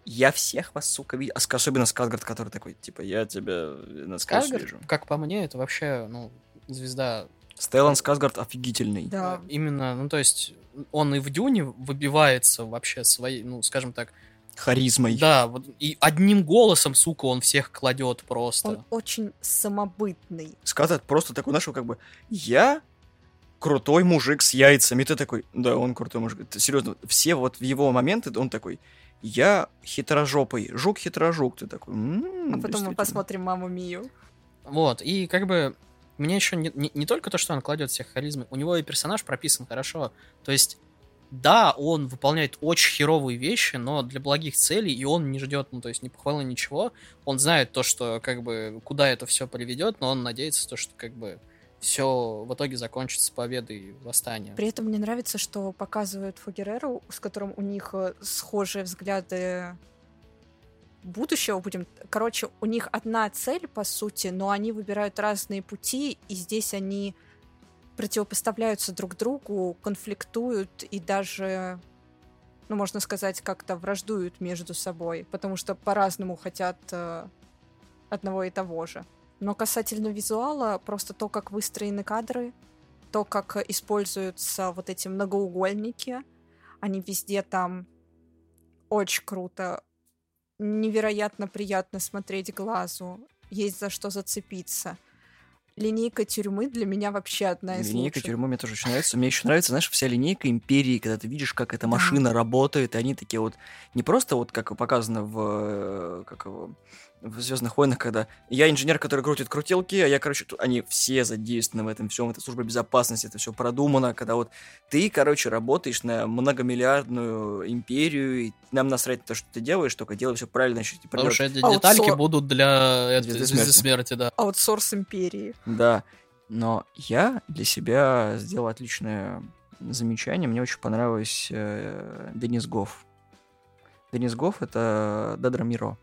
Я всех вас, сука, видел. А Особенно Сказгард, который такой, типа, я тебя насквозь вижу. как по мне, это вообще, ну, звезда Стеллан Сказгард офигительный. Да. Именно, ну, то есть, он и в Дюне выбивается вообще своей, ну, скажем так, Харизмой. да, вот, и одним голосом, сука, он всех кладет просто. Он очень самобытный. Сказгард просто такой, знаешь, как бы, я крутой мужик с яйцами. Ты такой, да, он крутой мужик. Это серьезно, все вот в его моменты, он такой, я хитрожопый, жук хитрожук. Ты такой, «М, А потом мы действительно». посмотрим «Маму Мию». Вот, и как бы мне еще не, не, не только то, что он кладет всех харизмы, у него и персонаж прописан хорошо. То есть, да, он выполняет очень херовые вещи, но для благих целей, и он не ждет, ну, то есть, ни похвалы, ничего. Он знает то, что, как бы, куда это все приведет, но он надеется, то, что, как бы, все в итоге закончится победой восстания. При этом мне нравится, что показывают Фугереру, с которым у них э, схожие взгляды будущего будем. Короче, у них одна цель, по сути, но они выбирают разные пути, и здесь они противопоставляются друг другу, конфликтуют и даже, ну, можно сказать, как-то враждуют между собой, потому что по-разному хотят э, одного и того же. Но касательно визуала, просто то, как выстроены кадры, то, как используются вот эти многоугольники, они везде там очень круто, невероятно приятно смотреть глазу, есть за что зацепиться. Линейка тюрьмы для меня вообще одна из Линейка лучших. тюрьмы мне тоже очень нравится. Мне еще нравится, знаешь, вся линейка империи, когда ты видишь, как эта машина работает, и они такие вот не просто вот как показано в э, как его, в Звездных войнах, когда я инженер, который крутит крутилки, а я, короче, тут- они все задействованы в этом всем, это служба безопасности, это все продумано, когда вот ты, короче, работаешь на многомиллиардную империю, и нам насрать на то, что ты делаешь, только делай все правильно, значит, типа, Потому что эти Аутсор- детальки будут для Звезды звезды смерти. смерти, да. Аутсорс империи. Да, но я для себя сделал отличное замечание. Мне очень понравилось э, Денис Гофф. Денис Гофф — это Дедра Миро.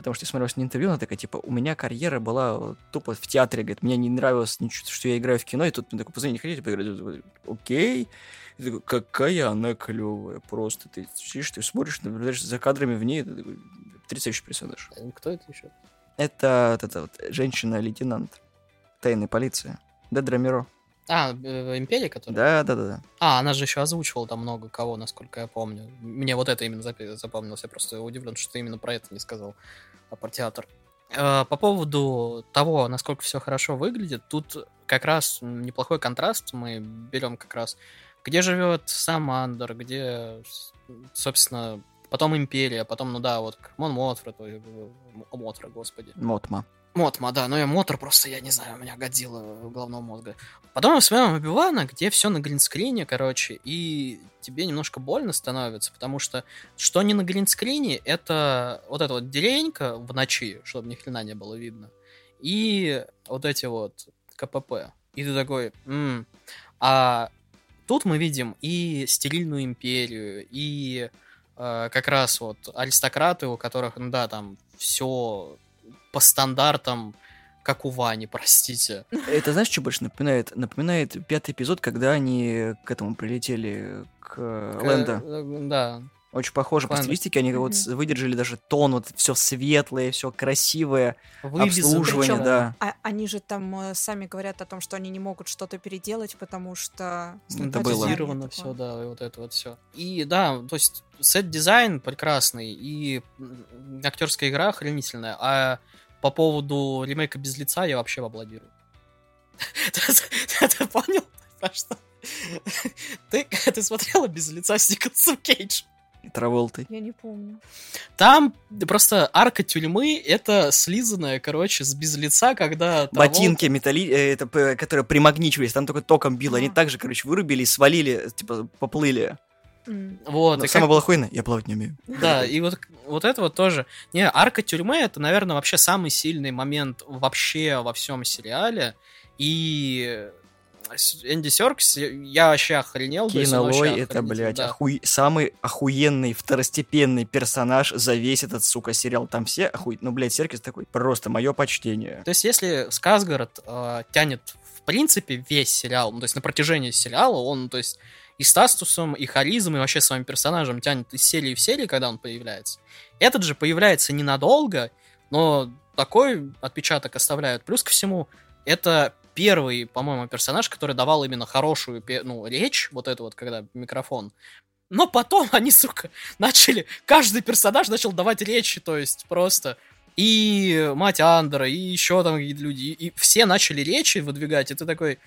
Потому что я смотрел с ней интервью, она такая, типа, у меня карьера была тупо в театре, говорит, мне не нравилось ничего, что я играю в кино, и тут мне такой, пацаны, не хотите поиграть? Окей. И такой, какая она клевая, просто ты сидишь, ты смотришь, наблюдаешь за кадрами в ней, ты такой, потрясающий персонаж. Э, Кто это еще? Это вот эта вот женщина-лейтенант тайной полиции. Дедра Миро. А, э, Империя, которая? Да, да, да, да. А, она же еще озвучивала там много кого, насколько я помню. Мне вот это именно запомнилось. Я просто удивлен, что ты именно про это не сказал, а про. Э, По поводу того, насколько все хорошо выглядит, тут как раз неплохой контраст. Мы берем как раз, где живет сам Андер, где, собственно, потом Империя, потом, ну да, вот Мон Мотфра, то есть, Мотфра, господи. Мотма. Мотма, да, но я Мотор просто, я не знаю, у меня годила головного мозга. Потом мы смотрим Оби-Вана, где все на гринскрине, короче, и тебе немножко больно становится, потому что что не на гринскрине, это вот эта вот деревенька в ночи, чтобы ни хрена не было видно, и вот эти вот КПП. И ты такой, «М». А тут мы видим и стерильную империю, и э, как раз вот аристократы, у которых, ну да, там все по стандартам, как у Вани, простите. Это знаешь, что больше напоминает? Напоминает пятый эпизод, когда они к этому прилетели, к Лэнда. Э, Да. Очень похоже по Лэнда. стилистике, они вот Мгм. с- выдержали даже тон, вот все светлое, все красивое, Вывезли, обслуживание, Причём- да. А они же там э, сами говорят о том, что они не могут что-то переделать, потому что... Ну, это было. Автоматизировано все, да, и вот это вот все. И да, то есть set design прекрасный, и актерская игра охренительная, а по поводу ремейка без лица я вообще аплодирую. Ты понял? Про что? Ты ты смотрела без лица с Николасом Кейдж? Траволтой. Я не помню. Там просто арка тюрьмы это слизанная, короче, с без лица, когда Траволта- Ботинки металли... э, это, которые примагничивались, там только током било. Они Ага. также, короче, вырубили свалили, типа, поплыли. М. Вот, Но и самое как- было я плавать не умею. Да, и вот, вот это вот тоже. Не, арка тюрьмы это, наверное, вообще самый сильный момент вообще во всем сериале. И Энди Серкис, я вообще охренел. Кинолой это, охренительный, блядь, да. охуй... самый охуенный второстепенный персонаж за весь этот, сука, сериал. Там все охуй... Ну, блядь, Серкис такой, просто мое почтение. То есть, если Сказгород э, тянет, в принципе, весь сериал, ну, то есть на протяжении сериала, он, то есть, и статусом, и харизмой, и вообще своим персонажем тянет из серии в серии, когда он появляется. Этот же появляется ненадолго, но такой отпечаток оставляют. Плюс ко всему, это первый, по-моему, персонаж, который давал именно хорошую, ну, речь, вот это вот, когда микрофон. Но потом они, сука, начали, каждый персонаж начал давать речи, то есть просто и мать Андера, и еще там какие-то люди, и все начали речи выдвигать, и ты такой,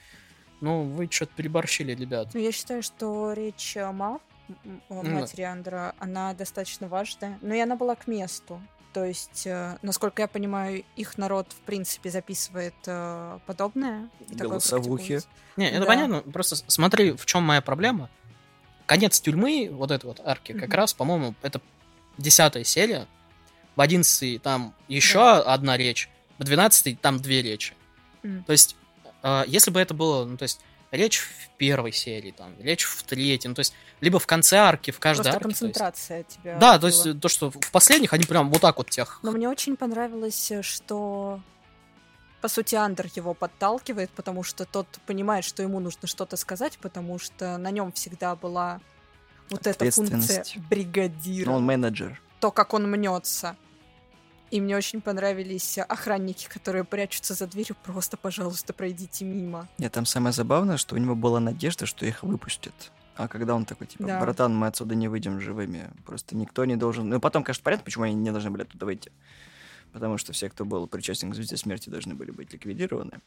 ну, вы что-то переборщили, ребят. Ну, я считаю, что речь э, Мав, м, м, Ну да. матери Андра, она достаточно важная, но и она была к месту. То есть, э, насколько я понимаю, их народ, в принципе, записывает э, подобное. и такое Голосовухи. Не, это Да. понятно, просто смотри, в чем моя проблема. Конец тюрьмы, вот этой вот арки, как Мгм. раз, по-моему, это десятая серия. В одиннадцатой там еще одна речь, в двенадцатой там две речи. Мгм. То есть, если бы это было, ну, то есть, речь в первой серии, там, речь в третьей, ну, то есть, либо в конце арки, в каждой Просто арке. то есть- концентрация тебя. Да, то есть, то, что в последних они прям вот так вот тех. Но мне очень понравилось, что по сути Андер его подталкивает, потому что тот понимает, что ему нужно что-то сказать, потому что на нем всегда была вот эта функция бригадира. Но он менеджер. то, как он мнется. И мне очень понравились охранники, которые прячутся за дверью. Просто, пожалуйста, пройдите мимо. Нет, там самое забавное, что у него была надежда, что их выпустят. А когда он такой, типа, Да. братан, мы отсюда не выйдем живыми. Просто никто не должен... Ну, потом, конечно, понятно, почему они не должны были оттуда выйти. Потому что все, кто был причастен к Звезде Смерти, должны были быть ликвидированы.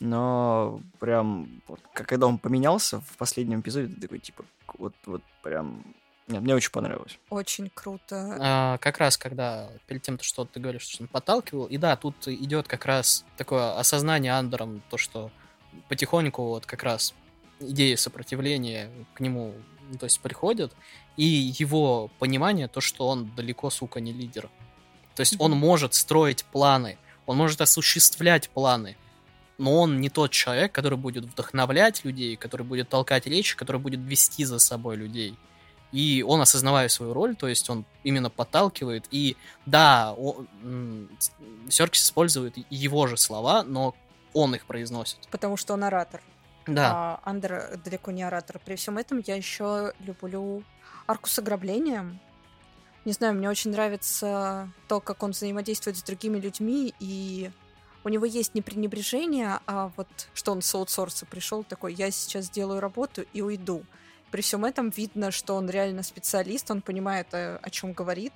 Но прям, вот, когда он поменялся в последнем эпизоде, ты такой, типа, вот, вот прям Нет, мне очень понравилось. Очень круто. А, как раз, когда перед тем, что ты говоришь, что он подталкивал, и да, тут идет как раз такое осознание Андером, то, что потихоньку вот как раз идея сопротивления к нему, ну, то есть приходит, и его понимание, то, что он далеко, сука, не лидер. То есть он может строить планы, он может осуществлять планы, но он не тот человек, который будет вдохновлять людей, который будет толкать речь, который будет вести за собой людей. И он, осознавая свою роль, то есть он именно подталкивает. И да, Серкис использует его же слова, но он их произносит. Потому что он оратор. Да. А Андер далеко не оратор. При всем этом я еще люблю арку с ограблением. Не знаю, мне очень нравится то, как он взаимодействует с другими людьми, и у него есть не пренебрежение, а вот что он с аутсорса пришел такой, я сейчас сделаю работу и уйду. При всем этом видно, что он реально специалист, он понимает, о, о чем говорит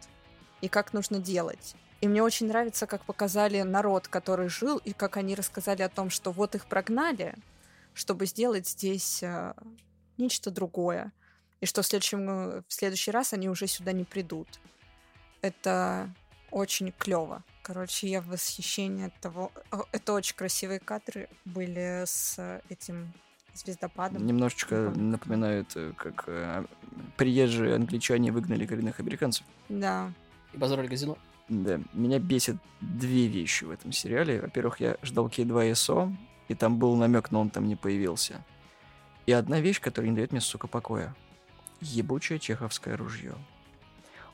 и как нужно делать. И мне очень нравится, как показали народ, который жил, и как они рассказали о том, что вот их прогнали, чтобы сделать здесь э, нечто другое. И что в, следующем, э, в следующий раз они уже сюда не придут. Это очень клево. Короче, я в восхищении от того... Это очень красивые кадры были с этим звездопадом. Немножечко напоминает, э, как э, приезжие англичане выгнали коренных американцев. Да. И базарили казино. Да, меня бесит две вещи в этом сериале. Во-первых, я ждал К2СО, и там был намек, но он там не появился. И одна вещь, которая не дает мне, сука, покоя. Ебучее чеховское ружье.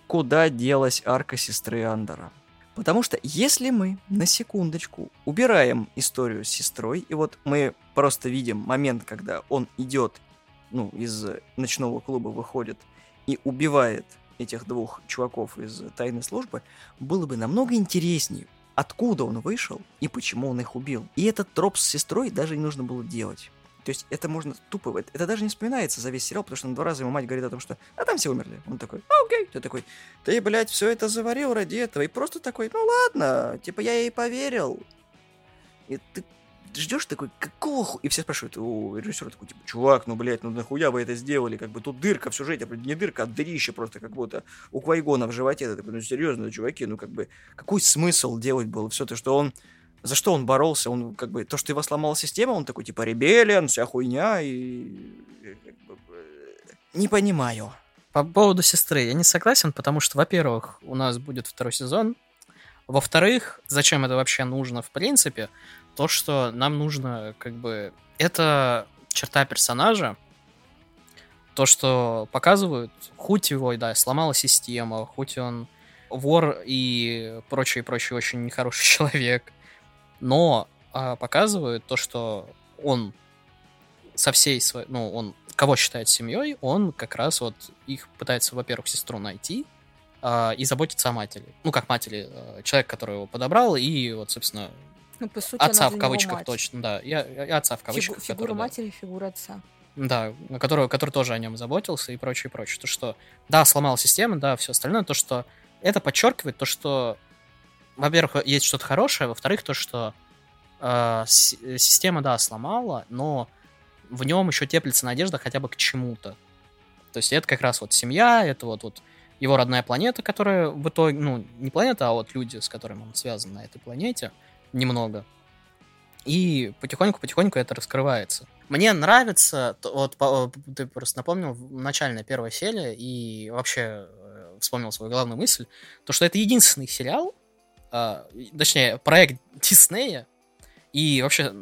Куда делась арка сестры Андера? Потому что если мы на секундочку убираем историю с сестрой, и вот мы просто видим момент, когда он идет, ну, из ночного клуба выходит и убивает этих двух чуваков из тайной службы, было бы намного интереснее, откуда он вышел и почему он их убил. И этот троп с сестрой даже не нужно было делать. То есть это можно тупо... Это даже не вспоминается за весь сериал, потому что на два раза ему мать говорит о том, что «А там все умерли». Он такой «А, окей». Ты такой «Ты, блядь, все это заварил ради этого». И просто такой «Ну ладно, типа я ей поверил». И ты ждешь такой, какого ху... И все спрашивают у режиссера такой, типа, чувак, ну, блядь, ну нахуя вы это сделали? Как бы тут дырка в сюжете, не дырка, а дырище просто как будто у Квайгона в животе. Это такой, ну, серьезно, чуваки, ну, как бы, какой смысл делать было все то, что он за что он боролся? Он как бы то, что его сломала система, он такой типа ребелиан, вся хуйня и не понимаю. По поводу сестры я не согласен, потому что, во-первых, у нас будет второй сезон. Во-вторых, зачем это вообще нужно в принципе? То, что нам нужно как бы... Это черта персонажа, то, что показывают, хоть его, да, сломала система, хоть он вор и прочее, прочее, очень нехороший человек, но а, показывают то, что он со всей своей, ну, он кого считает семьей, он как раз вот их пытается, во-первых, сестру найти а, и заботиться о матери. Ну, как матери, а, человек, который его подобрал, и вот, собственно, ну, по сути, отца в кавычках мать. точно, да, и, и отца в кавычках. Фигу, фигура который, матери, да. фигура отца. Да, который, который тоже о нем заботился и прочее, прочее. То, что, да, сломал систему, да, все остальное, то, что это подчеркивает то, что во-первых, есть что-то хорошее, во-вторых, то, что э, система, да, сломала, но в нем еще теплится надежда хотя бы к чему-то. То есть это как раз вот семья, это вот, вот его родная планета, которая в итоге, ну, не планета, а вот люди, с которыми он связан на этой планете, немного. И потихоньку-потихоньку это раскрывается. Мне нравится, вот ты просто напомнил, начальная первая серия, и вообще э, вспомнил свою главную мысль, то, что это единственный сериал, а, точнее, проект Диснея и вообще,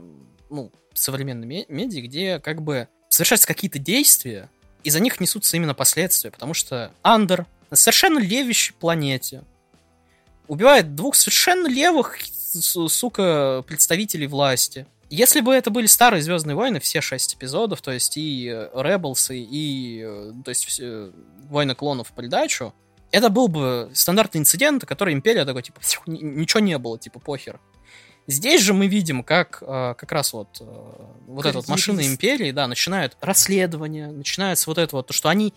ну, современной медиа, где как бы совершаются какие-то действия, и за них несутся именно последствия, потому что Андер на совершенно левящей планете убивает двух совершенно левых, сука, представителей власти. Если бы это были старые Звездные войны, все шесть эпизодов, то есть и Rebels, и, и э, то есть все, Войны клонов в придачу, это был бы стандартный инцидент, который империя такой, типа, ничего не было, типа, похер. Здесь же мы видим, как как раз вот, вот эта вот машина империи, да, начинают расследование, начинается вот это вот, то, что они,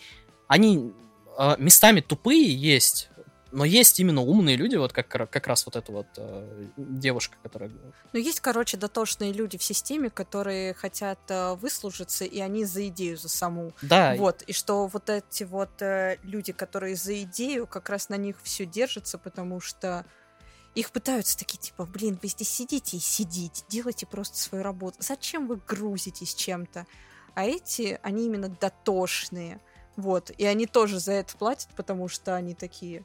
они местами тупые есть, Но есть именно умные люди, вот как, как раз вот эта вот э, девушка, которая... Ну, есть, короче, дотошные люди в системе, которые хотят э, выслужиться, и они за идею, за саму. Да. Вот, и что вот эти вот э, люди, которые за идею, как раз на них все держится, потому что их пытаются такие, типа, блин, вы здесь сидите и сидите, делайте просто свою работу. Зачем вы грузитесь чем-то? А эти, они именно дотошные. Вот, и они тоже за это платят, потому что они такие,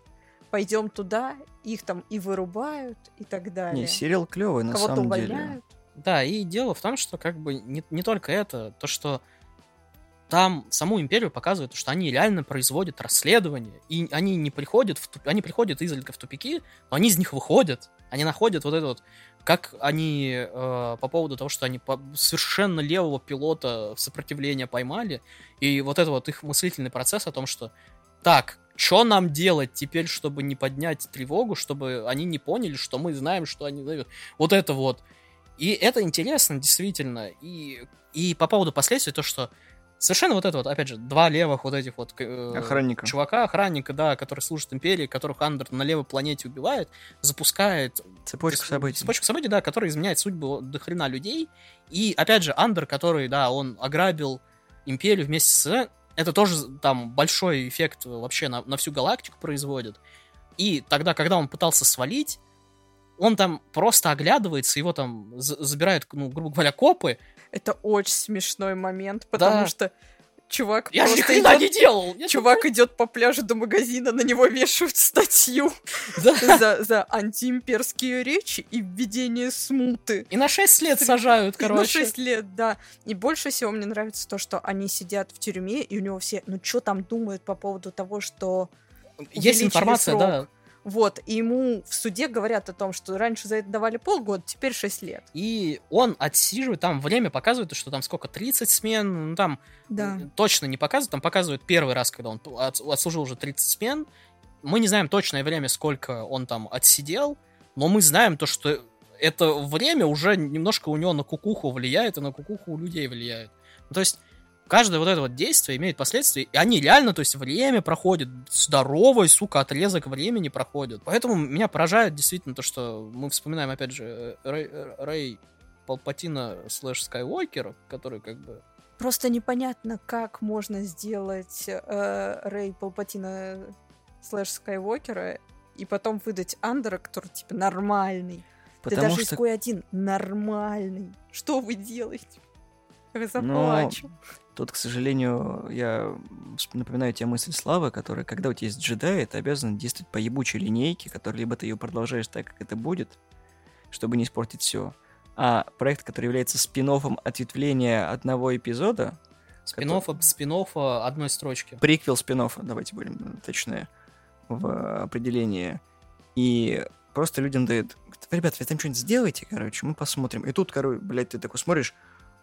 пойдем туда, их там и вырубают, и так далее. Не, сериал клевый, на Кого-то самом увольняют. деле. Да, и дело в том, что как бы не, не только это, то, что там саму империю показывают, что они реально производят расследование, и они не приходят, в туп... они приходят изредка в тупики, но они из них выходят, они находят вот это вот, как они э, по поводу того, что они по... совершенно левого пилота сопротивления поймали, и вот это вот их мыслительный процесс о том, что так, что нам делать теперь, чтобы не поднять тревогу, чтобы они не поняли, что мы знаем, что они дают. Вот это вот. И это интересно, действительно. И, и по поводу последствий, то, что совершенно вот это вот, опять же, два левых вот этих вот э, Охранника. чувака, охранника, да, который служит империи, которых Андер на левой планете убивает, запускает Цепочку Цеп- событий. Цепочку событий, да, которая изменяет судьбу до хрена людей. И, опять же, Андер, который, да, он ограбил империю вместе с... Это тоже там большой эффект вообще на, на всю галактику производит. И тогда, когда он пытался свалить, он там просто оглядывается, его там за- забирают, ну, грубо говоря, копы. Это очень смешной момент, потому Да. что чувак Я ни просто хрена идет- не делал! Я Чувак идет по пляжу до магазина, на него вешают статью Да. за, за антиимперские речи и введение смуты. И на 6 лет сажают, И на короче. 6 лет, да. И больше всего мне нравится то, что они сидят в тюрьме, и у него все, ну что там думают по поводу того, что Есть информация, срок. да. Вот, и ему в суде говорят о том, что раньше за это давали полгода, теперь 6 лет. И он отсиживает, там время показывает, что там сколько, 30 смен, ну там Да. м, точно не показывают, там показывают первый раз, когда он от- отслужил уже 30 смен. Мы не знаем точное время, сколько он там отсидел, но мы знаем то, что это время уже немножко у него на кукуху влияет, и на кукуху у людей влияет. Ну, то есть каждое вот это вот действие имеет последствия, и они реально, то есть время проходит, здоровый, сука, отрезок времени проходит. Поэтому меня поражает действительно то, что мы вспоминаем, опять же, Рэй, Рэй Палпатина слэш Скайуокер, который как бы... Просто непонятно, как можно сделать э, Рэй Палпатина слэш Скайуокера и потом выдать Андера, который, типа, нормальный. да Потому даже что изгой один нормальный. Что вы делаете? Я Но заплачу. Тут, к сожалению, я напоминаю тебе мысль Славы, которая, когда у тебя есть джедай, ты обязан действовать по ебучей линейке, которая либо ты ее продолжаешь так, как это будет, чтобы не испортить все. А проект, который является спин ответвления одного эпизода, спин спин одной строчки. приквел спин давайте будем точнее в определении. И просто людям дает, ребят, вы там что-нибудь сделайте, короче, мы посмотрим. И тут, короче, блядь, ты такой смотришь,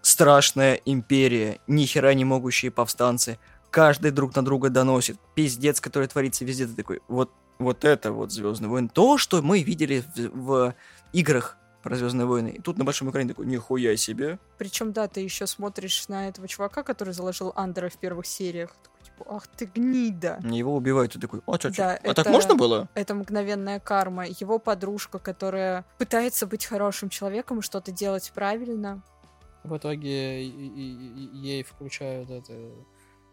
страшная империя, ни хера не могущие повстанцы, каждый друг на друга доносит, пиздец, который творится везде, ты такой, вот, вот это вот Звездный войн, то, что мы видели в, в играх про Звездные войны. И тут на большом экране такой, нихуя себе. Причем, да, ты еще смотришь на этого чувака, который заложил Андера в первых сериях. Такой, типа, ах ты гнида. Его убивают, ты такой, а чё, чё? Да, а так это- можно было? Это мгновенная карма. Его подружка, которая пытается быть хорошим человеком и что-то делать правильно. В итоге ей включают это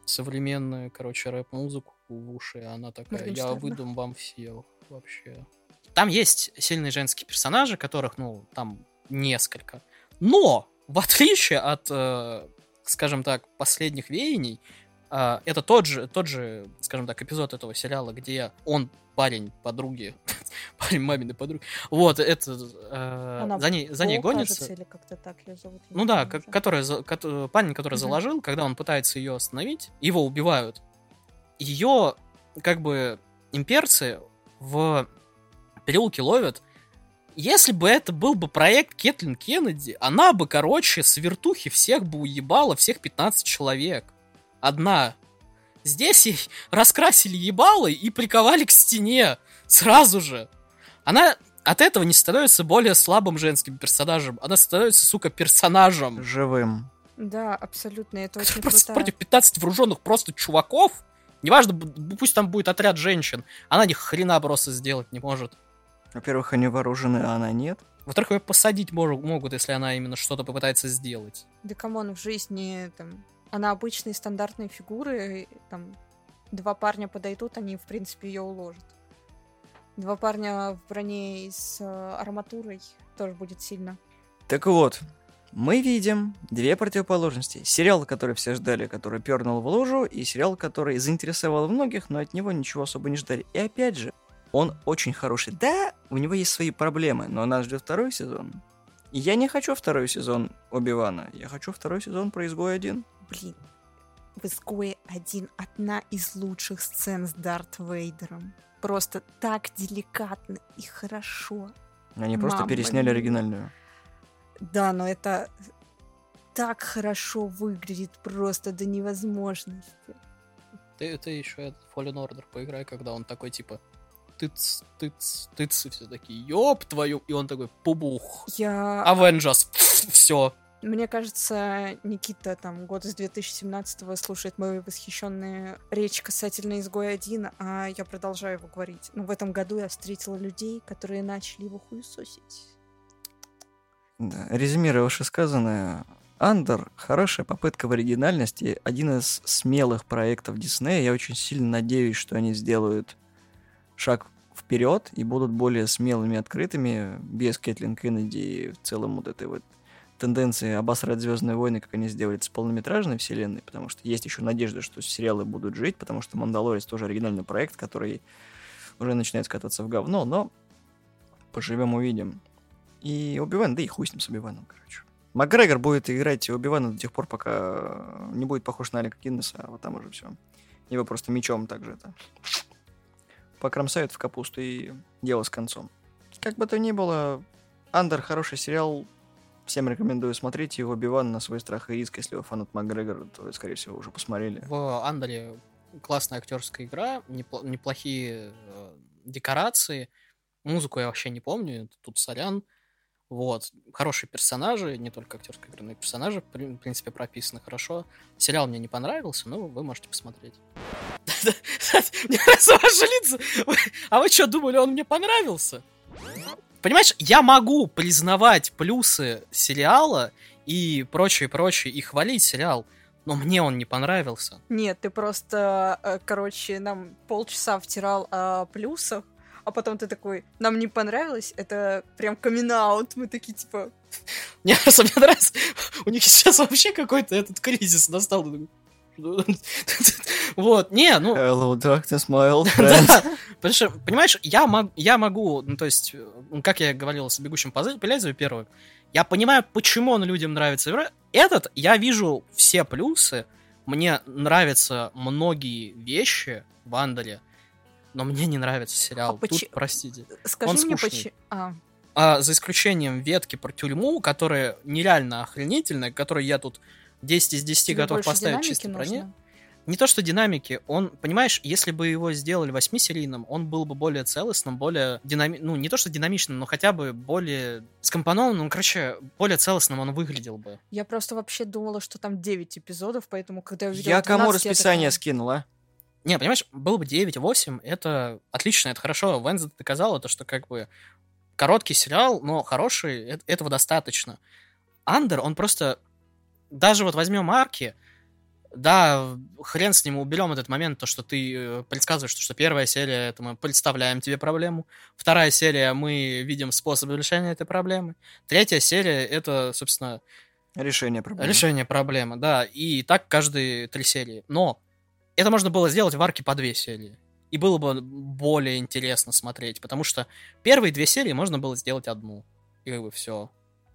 современную, короче, рэп-музыку в уши, она такая, я выдам вам всех вообще. Там есть сильные женские персонажи, которых, ну, там несколько. Но, в отличие от, э, скажем так, последних веяний, э, это тот же, тот же, скажем так, эпизод этого сериала, где он парень подруги, парень маминой подруги, вот, это, э, Она за ней, за ней гонится. кажется, или как-то так ее зовут. Ну да, уже. который, за- кото- парень, который Мгм. заложил, когда он пытается ее остановить, его убивают. Ее, как бы, имперцы в переулке ловят. Если бы это был бы проект Кетлин Кеннеди, она бы, короче, с вертухи всех бы уебала, всех 15 человек. Одна. Здесь ей раскрасили ебалы и приковали к стене. Сразу же. Она от этого не становится более слабым женским персонажем. Она становится, сука, персонажем. Живым. Да, абсолютно, это очень Просто круто. против 15 вооруженных просто чуваков Неважно, пусть там будет отряд женщин, она ни хрена просто сделать не может. Во-первых, они вооружены, а она нет. Во-вторых, ее посадить мож- могут, если она именно что-то попытается сделать. Да come on, в жизни там... Она обычные стандартные фигуры, там два парня подойдут, они, в принципе, ее уложат. Два парня в броне и с э, арматурой тоже будет сильно. Так вот, мы видим две противоположности. Сериал, который все ждали, который пернул в лужу, и сериал, который заинтересовал многих, но от него ничего особо не ждали. И опять же, он очень хороший. Да, у него есть свои проблемы, но нас ждет второй сезон. И я не хочу второй сезон Оби-Вана. Я хочу второй сезон про Изгой один. Блин, в «Изгое один» одна из лучших сцен с Дарт Вейдером. Просто так деликатно и хорошо. Они просто Мамма пересняли мия. оригинальную. Да, но это так хорошо выглядит просто до невозможности. Ты, ты еще этот Fallen Order поиграй, когда он такой, типа, тыц, тыц, тыц, и все такие, ёб твою, и он такой, пубух. Я... Avengers, все. Мне кажется, Никита там год из 2017-го слушает мои восхищенные речи касательно изгоя 1, а я продолжаю его говорить. Но в этом году я встретила людей, которые начали его хуесосить. Да, резюмируя вышесказанное, Андер — хорошая попытка в оригинальности, один из смелых проектов Диснея. Я очень сильно надеюсь, что они сделают шаг вперед и будут более смелыми открытыми, без Кэтлин Кеннеди и в целом вот этой вот тенденции обосрать Звездные войны, как они сделали с полнометражной вселенной, потому что есть еще надежда, что сериалы будут жить, потому что Мандалорец тоже оригинальный проект, который уже начинает скатываться в говно, но поживем увидим. И Оби-Ван, да и хуй с ним с Оби-Ваном, короче. Макгрегор будет играть Оби-Вана до тех пор, пока не будет похож на Алика Киннеса, а вот там уже все. Его просто мечом также это покромсают в капусту и дело с концом. Как бы то ни было, Андер хороший сериал, всем рекомендую смотреть его Оби-Ван на свой страх и риск, если вы фанат Макгрегора, то, скорее всего, уже посмотрели. В Андале классная актерская игра, непло- неплохие э, декорации, музыку я вообще не помню, тут сорян. Вот. Хорошие персонажи, не только актерская игра, но и персонажи, в при- в принципе, прописаны хорошо. Сериал мне не понравился, но вы можете посмотреть. Мне нравятся ваши лица. Вы- А вы что, думали, он мне понравился? Понимаешь, я могу признавать плюсы сериала и прочее, прочее, и хвалить сериал, но мне он не понравился. Нет, ты просто, э, короче, нам полчаса втирал о плюсах, а потом ты такой, нам не понравилось, это прям камин Мы такие, типа, Мне просто мне нравится, у них сейчас вообще какой-то этот кризис настал. Вот, не, ну, Hello, darkness, my old friend. Да, потому что, понимаешь, я, мог, я могу, ну, то есть, ну, как я говорил с «Бегущим по лезвию» первым, я понимаю, почему он людям нравится. Этот, я вижу все плюсы, мне нравятся многие вещи в Андале, но мне не нравится сериал. А Тут, почи- простите. скажи Он мне, скучный. почему... А, А, за исключением ветки про тюрьму, которая нереально охренительная, которую я тут 10 из 10 тебе готов поставить чисто нужно? Не то, что динамики, он, понимаешь, если бы его сделали восьмисерийным, он был бы более целостным, более динамичным, ну, не то, что динамичным, но хотя бы более скомпонованным, ну, короче, более целостным он выглядел бы. Я просто вообще думала, что там 9 эпизодов, поэтому когда я увидела Я кому 12, я расписание такая, скинул, а? Не, понимаешь, было бы 9-8, это отлично, это хорошо. Венза доказала то, что как бы короткий сериал, но хороший, э- этого достаточно. Андер, он просто... Даже вот возьмем арки, да, хрен с ним, уберем этот момент, то, что ты э, предсказываешь, что первая серия, это мы представляем тебе проблему. Вторая серия, мы видим способ решения этой проблемы. Третья серия, это, собственно, Решение проблемы. Решение проблемы, да. И так каждые три серии. Но это можно было сделать в арке по две серии. И было бы более интересно смотреть, потому что первые две серии можно было сделать одну. И как бы все.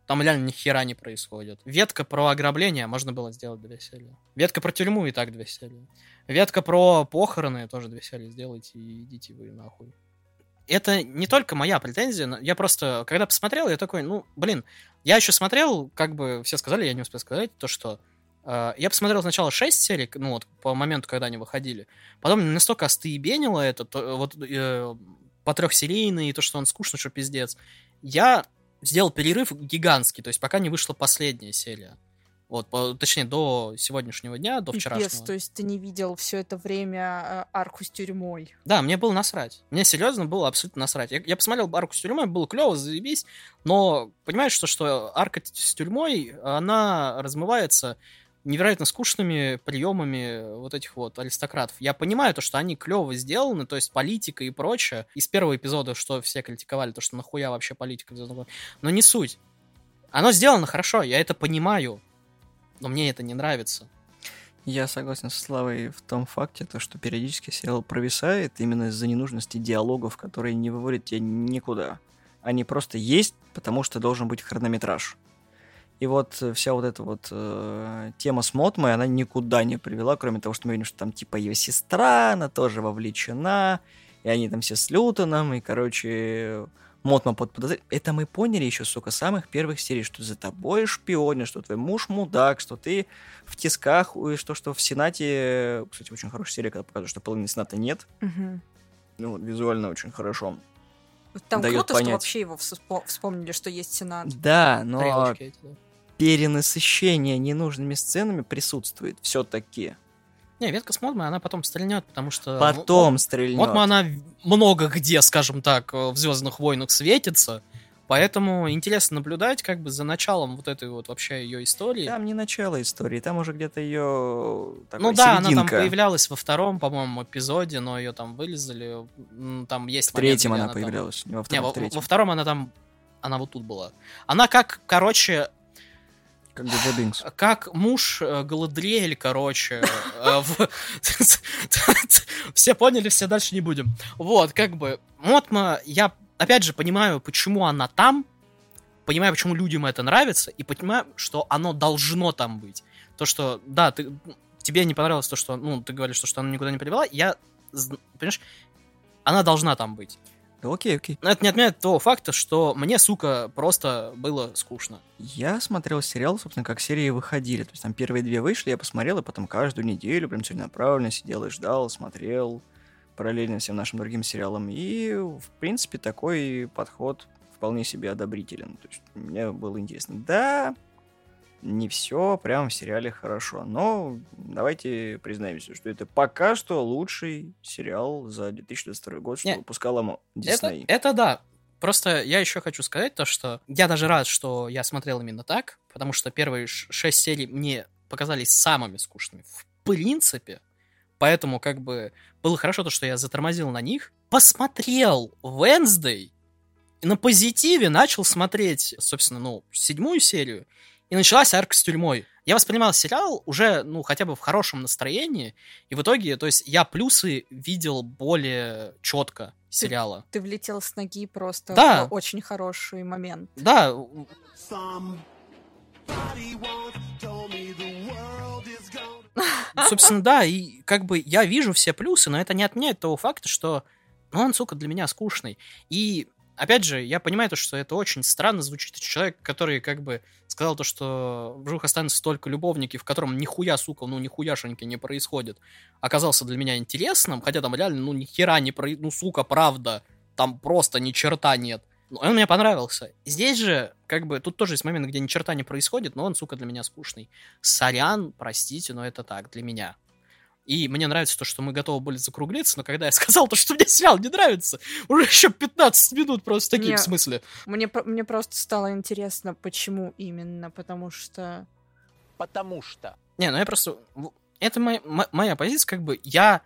Там реально ни хера не происходит. Ветка про ограбление можно было сделать две серии. Ветка про тюрьму и так две серии. Ветка про похороны тоже две серии сделайте и идите вы нахуй. Это не только моя претензия, но я просто, когда посмотрел, я такой, ну, блин, я еще смотрел, как бы все сказали, я не успел сказать, то, что э, я посмотрел сначала 6 серий, ну вот, по моменту, когда они выходили. Потом настолько остыебенило это, то, вот э, по трехсерийный, то, что он скучно, что пиздец. Я сделал перерыв гигантский, то есть пока не вышла последняя серия. Вот, по- точнее, до сегодняшнего дня, до Пипец, вчерашнего. то есть ты не видел все это время э, арку с тюрьмой. Да, мне было насрать. Мне серьезно было абсолютно насрать. Я, я посмотрел арку с тюрьмой, было клево, заебись, но понимаешь, что, что арка с тюрьмой, она размывается невероятно скучными приемами вот этих вот аристократов. Я понимаю то, что они клево сделаны, то есть политика и прочее. Из первого эпизода, что все критиковали, то, что нахуя вообще политика, но не суть. Оно сделано хорошо, я это понимаю, но мне это не нравится. Я согласен со Славой в том факте, то, что периодически сериал провисает именно из-за ненужности диалогов, которые не выводят тебя никуда. Они просто есть, потому что должен быть хронометраж. И вот э, вся вот эта вот э, тема с Мотмой, она никуда не привела, кроме того, что мы видим, что там типа ее сестра, она тоже вовлечена, и они там все с Лютоном, и, короче, Мотма под подозрением. Это мы поняли еще, сука, самых первых серий, что за тобой шпионят, что твой муж мудак, что ты в тисках, и что, что в Сенате... Кстати, очень хорошая серия, когда показывают, что половины Сената нет. Мгм. Ну, вот, визуально очень хорошо. Там Даёт круто, понять. что вообще его вспо- вспомнили, что есть Сенат. Да, но Тарелочки перенасыщение ненужными сценами присутствует все-таки. Не, ветка с Модмой, она потом стрельнет, потому что... Потом стрельнет. Мотма, она много где, скажем так, в Звездных войнах светится. Поэтому интересно наблюдать как бы за началом вот этой вот вообще ее истории. Там не начало истории, там уже где-то ее ну да, она там появлялась во втором, по-моему, эпизоде, но ее там вылезали. Там есть В третьем момент, она где там- появлялась, не во Не, втором, во, в третьем. во втором она там... Она вот тут была. Она как, короче, Как Джаджа Бинкс. как муж э, Галадриэль, короче. э, Все поняли, все дальше не будем. Вот, как бы, Мотма, я опять же понимаю, почему она там, понимаю, почему людям это нравится, и понимаю, что оно должно там быть. То, что, да, ты, тебе не понравилось то, что, ну, ты говоришь, что, что она никуда не привела, я, понимаешь, она должна там быть. Да окей, окей. Но это не отменяет того факта, что мне, сука, просто было скучно. Я смотрел сериал, собственно, как серии выходили. То есть там первые две вышли, я посмотрел, и потом каждую неделю прям целенаправленно сидел и ждал, смотрел параллельно всем нашим другим сериалам. И, в принципе, такой подход вполне себе одобрителен. То есть мне было интересно. Да, не все прям в сериале хорошо, но давайте признаемся, что это пока что лучший сериал за 2022 год, что Не, выпускала Мо- Это, Дисней. это да. Просто я еще хочу сказать то, что я даже рад, что я смотрел именно так, потому что первые шесть серий мне показались самыми скучными. В принципе. Поэтому как бы было хорошо то, что я затормозил на них. Посмотрел Wednesday и на позитиве начал смотреть, собственно, ну, седьмую серию. И началась арка с тюрьмой. Я воспринимал сериал уже, ну, хотя бы в хорошем настроении. И в итоге, то есть, я плюсы видел более четко сериала. Ты влетел с ноги просто Да. в очень хороший момент. Да, собственно, да, и как бы я вижу все плюсы, но это не отменяет того факта, что ну, он, сука, для меня скучный. И, опять же, я понимаю то, что это очень странно звучит. Человек, который как бы сказал то, что в живых останутся только любовники, в котором нихуя, сука, ну нихуяшеньки не происходит, оказался для меня интересным, хотя там реально, ну, ни хера не про... Ну, сука, правда, там просто ни черта нет. Но он мне понравился. Здесь же, как бы, тут тоже есть момент, где ни черта не происходит, но он, сука, для меня скучный. Сорян, простите, но это так, для меня. И мне нравится то, что мы готовы были закруглиться, но когда я сказал то, что мне сериал не нравится, уже еще 15 минут просто такие, Не. в смысле. Мне, мне просто стало интересно, почему именно, потому что... Потому что. Не, ну я просто... Это моя, мо- моя позиция, как бы, я,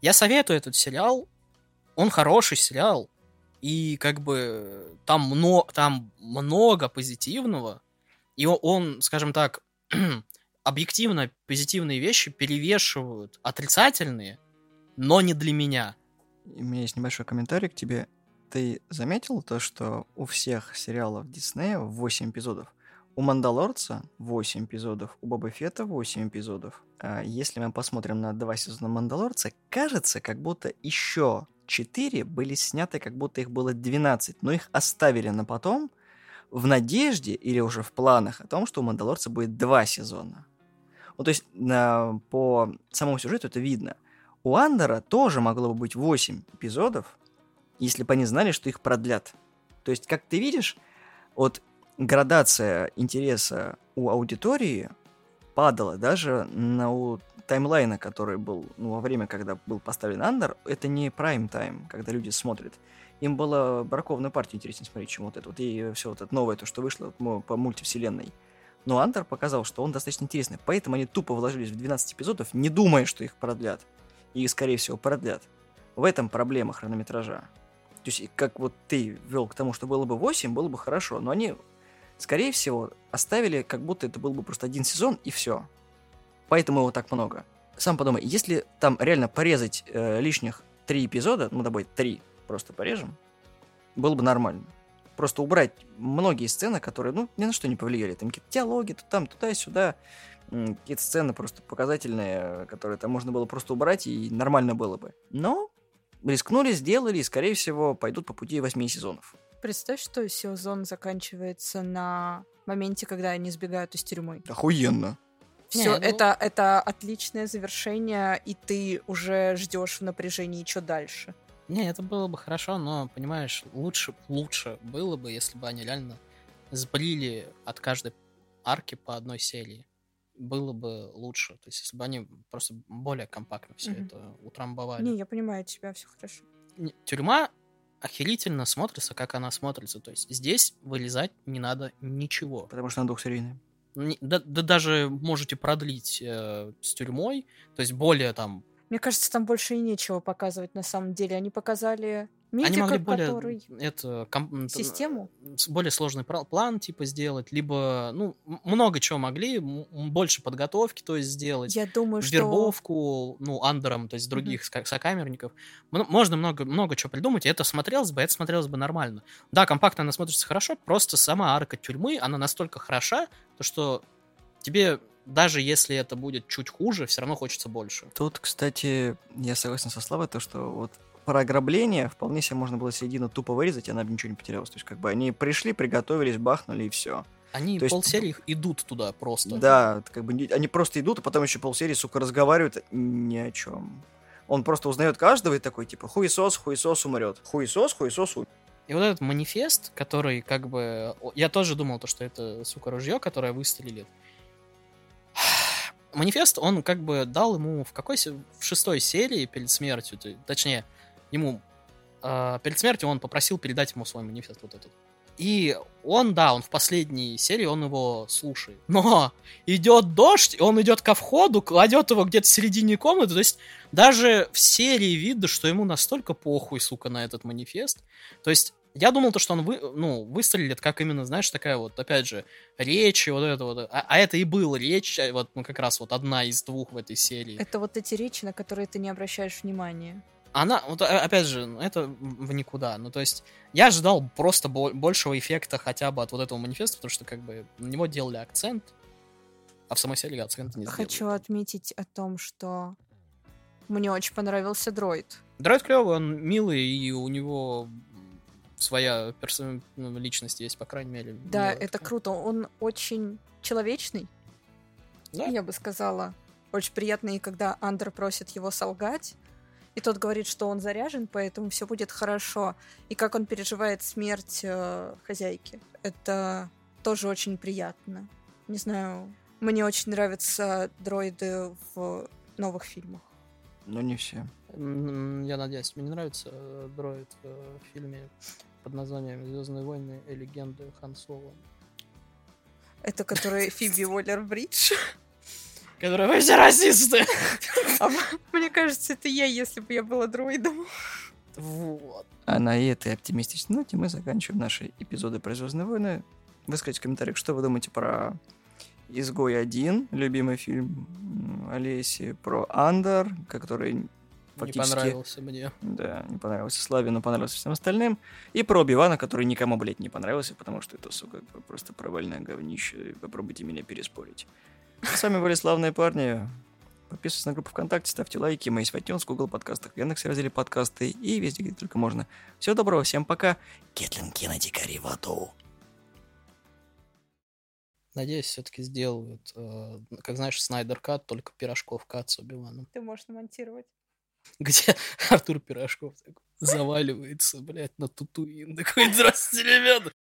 я советую этот сериал, он хороший сериал, и как бы там, мно, там много позитивного, и он, скажем так, объективно позитивные вещи перевешивают отрицательные, но не для меня. У меня есть небольшой комментарий к тебе. Ты заметил то, что у всех сериалов Диснея 8 эпизодов? У Мандалорца 8 эпизодов, у Боба Фета 8 эпизодов. А если мы посмотрим на два сезона Мандалорца, кажется, как будто еще 4 были сняты, как будто их было 12, но их оставили на потом в надежде или уже в планах о том, что у Мандалорца будет два сезона. Ну, то есть на- по самому сюжету это видно. У Андера тоже могло бы быть 8 эпизодов, если бы они знали, что их продлят. То есть, как ты видишь, вот градация интереса у аудитории падала. Даже на у таймлайна, который был ну, во время, когда был поставлен Андер, это не прайм-тайм, когда люди смотрят. Им было браковную партию интереснее смотреть, чем вот это вот. И все вот это новое, то, что вышло по мультивселенной. Но Андер показал, что он достаточно интересный. Поэтому они тупо вложились в 12 эпизодов, не думая, что их продлят. И, скорее всего, продлят. В этом проблема хронометража. То есть, как вот ты вел к тому, что было бы 8, было бы хорошо. Но они, скорее всего, оставили, как будто это был бы просто один сезон, и все. Поэтому его так много. Сам подумай, если там реально порезать э, лишних три эпизода, ну, давай три просто порежем, было бы нормально. Просто убрать многие сцены, которые, ну, ни на что не повлияли. Там какие-то диалоги, то там, туда-сюда. м, Какие-то сцены просто показательные, которые там можно было просто убрать, и нормально было бы. Но рискнули, сделали, и, скорее всего, пойдут по пути восьми сезонов. Представь, что сезон заканчивается на моменте, когда они сбегают из тюрьмы. Охуенно. Все, ну- это, это отличное завершение, и ты уже ждешь в напряжении, что дальше. Не, это было бы хорошо, но, понимаешь, лучше, лучше было бы, если бы они реально сбрили от каждой арки по одной серии. Было бы лучше. То есть, если бы они просто более компактно все Мгм. это утрамбовали. Не, я понимаю тебя, все хорошо. Не- Тюрьма охерительно смотрится, как она смотрится. То есть здесь вылезать не надо ничего. Потому что она двухсерийная. Да, да даже можете продлить э, с тюрьмой, то есть более там... Мне кажется, там больше и нечего показывать на самом деле. Они показали медика, Они могли более который... это, ком- м, Систему? более сложный план типа сделать, либо ну много чего могли, больше подготовки, то есть сделать. Я думаю, что... вербовку, ну, андером, то есть других ска- сокамерников. Мно- Можно много, много чего придумать, и это смотрелось бы, это смотрелось бы нормально. Да, компактно она смотрится хорошо, просто сама арка тюрьмы, она настолько хороша, то что тебе, даже если это будет чуть хуже, все равно хочется больше. Тут, кстати, я согласен со Славой, то, что вот про ограбление вполне себе можно было середину тупо вырезать, и она бы ничего не потерялась. То есть, как бы они пришли, приготовились, бахнули, и все. Они То есть- полсерии идут туда просто. Да, как бы они просто идут, а потом еще полсерии, сука, разговаривают ни о чем. Он просто узнает каждого и такой, типа, хуесос, хуесос умрет. Хуесос, хуесос умрет. И вот этот манифест, который как бы... Я тоже думал, то, что это, сука, ружье, которое выстрелит. Манифест, он как бы дал ему в какой... В шестой серии перед смертью, то- точнее, ему... э, перед смертью он попросил передать ему свой манифест вот этот. И он, да, он в последней серии, он его слушает. Но идет дождь, и он идет ко входу, кладет его где-то в середине комнаты. То есть даже в серии видно, что ему настолько похуй, сука, на этот манифест. То есть я думал, то, что он вы, ну, выстрелит, как именно, знаешь, такая вот, опять же, речь, и вот это вот. А, а это и был речь, а вот, ну, как раз вот одна из двух в этой серии. Это вот эти речи, на которые ты не обращаешь внимания. Она, вот, а- опять же, ну, это в никуда. Ну, то есть, я ожидал просто бо- большего эффекта хотя бы от вот этого манифеста, потому что, как бы, на него делали акцент, а в самой серии акцент не сделали. Хочу отметить о том, что мне очень понравился дроид. Дроид клевый, он милый, и у него своя персо- ну, личность есть, по крайней мере. Да, это такая. круто. Он очень человечный, Да. я бы сказала. Очень приятно, и когда Андер просит его солгать, и тот говорит, что он заряжен, поэтому все будет хорошо. И как он переживает смерть э, хозяйки. Это тоже очень приятно. Не знаю, мне очень нравятся дроиды в новых фильмах. Но не все. Я надеюсь, тебе не нравится э, дроид э, в фильме под названием Звездные войны и легенды Хан Соло. Это который Фиби Уоллер-Бридж. Которые вы все расисты! А Мне кажется, это я, если бы я была дроидом. Вот. А на этой оптимистичной ноте мы заканчиваем наши эпизоды про Звездные войны. Выскажите в комментариях, что вы думаете про Изгой 1, любимый фильм Олеси, про Андер, который Не фактически... понравился мне. Да, не понравился Славе, но понравился всем остальным. И про Оби-Вана, который никому, блядь, не понравился, потому что это, сука, просто провальное говнище. И Попробуйте меня переспорить. С вами были славные парни. Подписывайтесь на группу ВКонтакте, ставьте лайки. Мы есть в iTunes, Google подкастах, в Яндексе разделе подкасты и везде, где только можно. Всего доброго, всем пока. Кетлин в аду. Надеюсь, все-таки сделают, э, как знаешь, Снайдер Кат, только Пирожков Кат с Оби-Ваном. Ты можешь намонтировать. Где Артур Пирожков такой заваливается, блядь, на Тутуин. Такой, здравствуйте, ребята.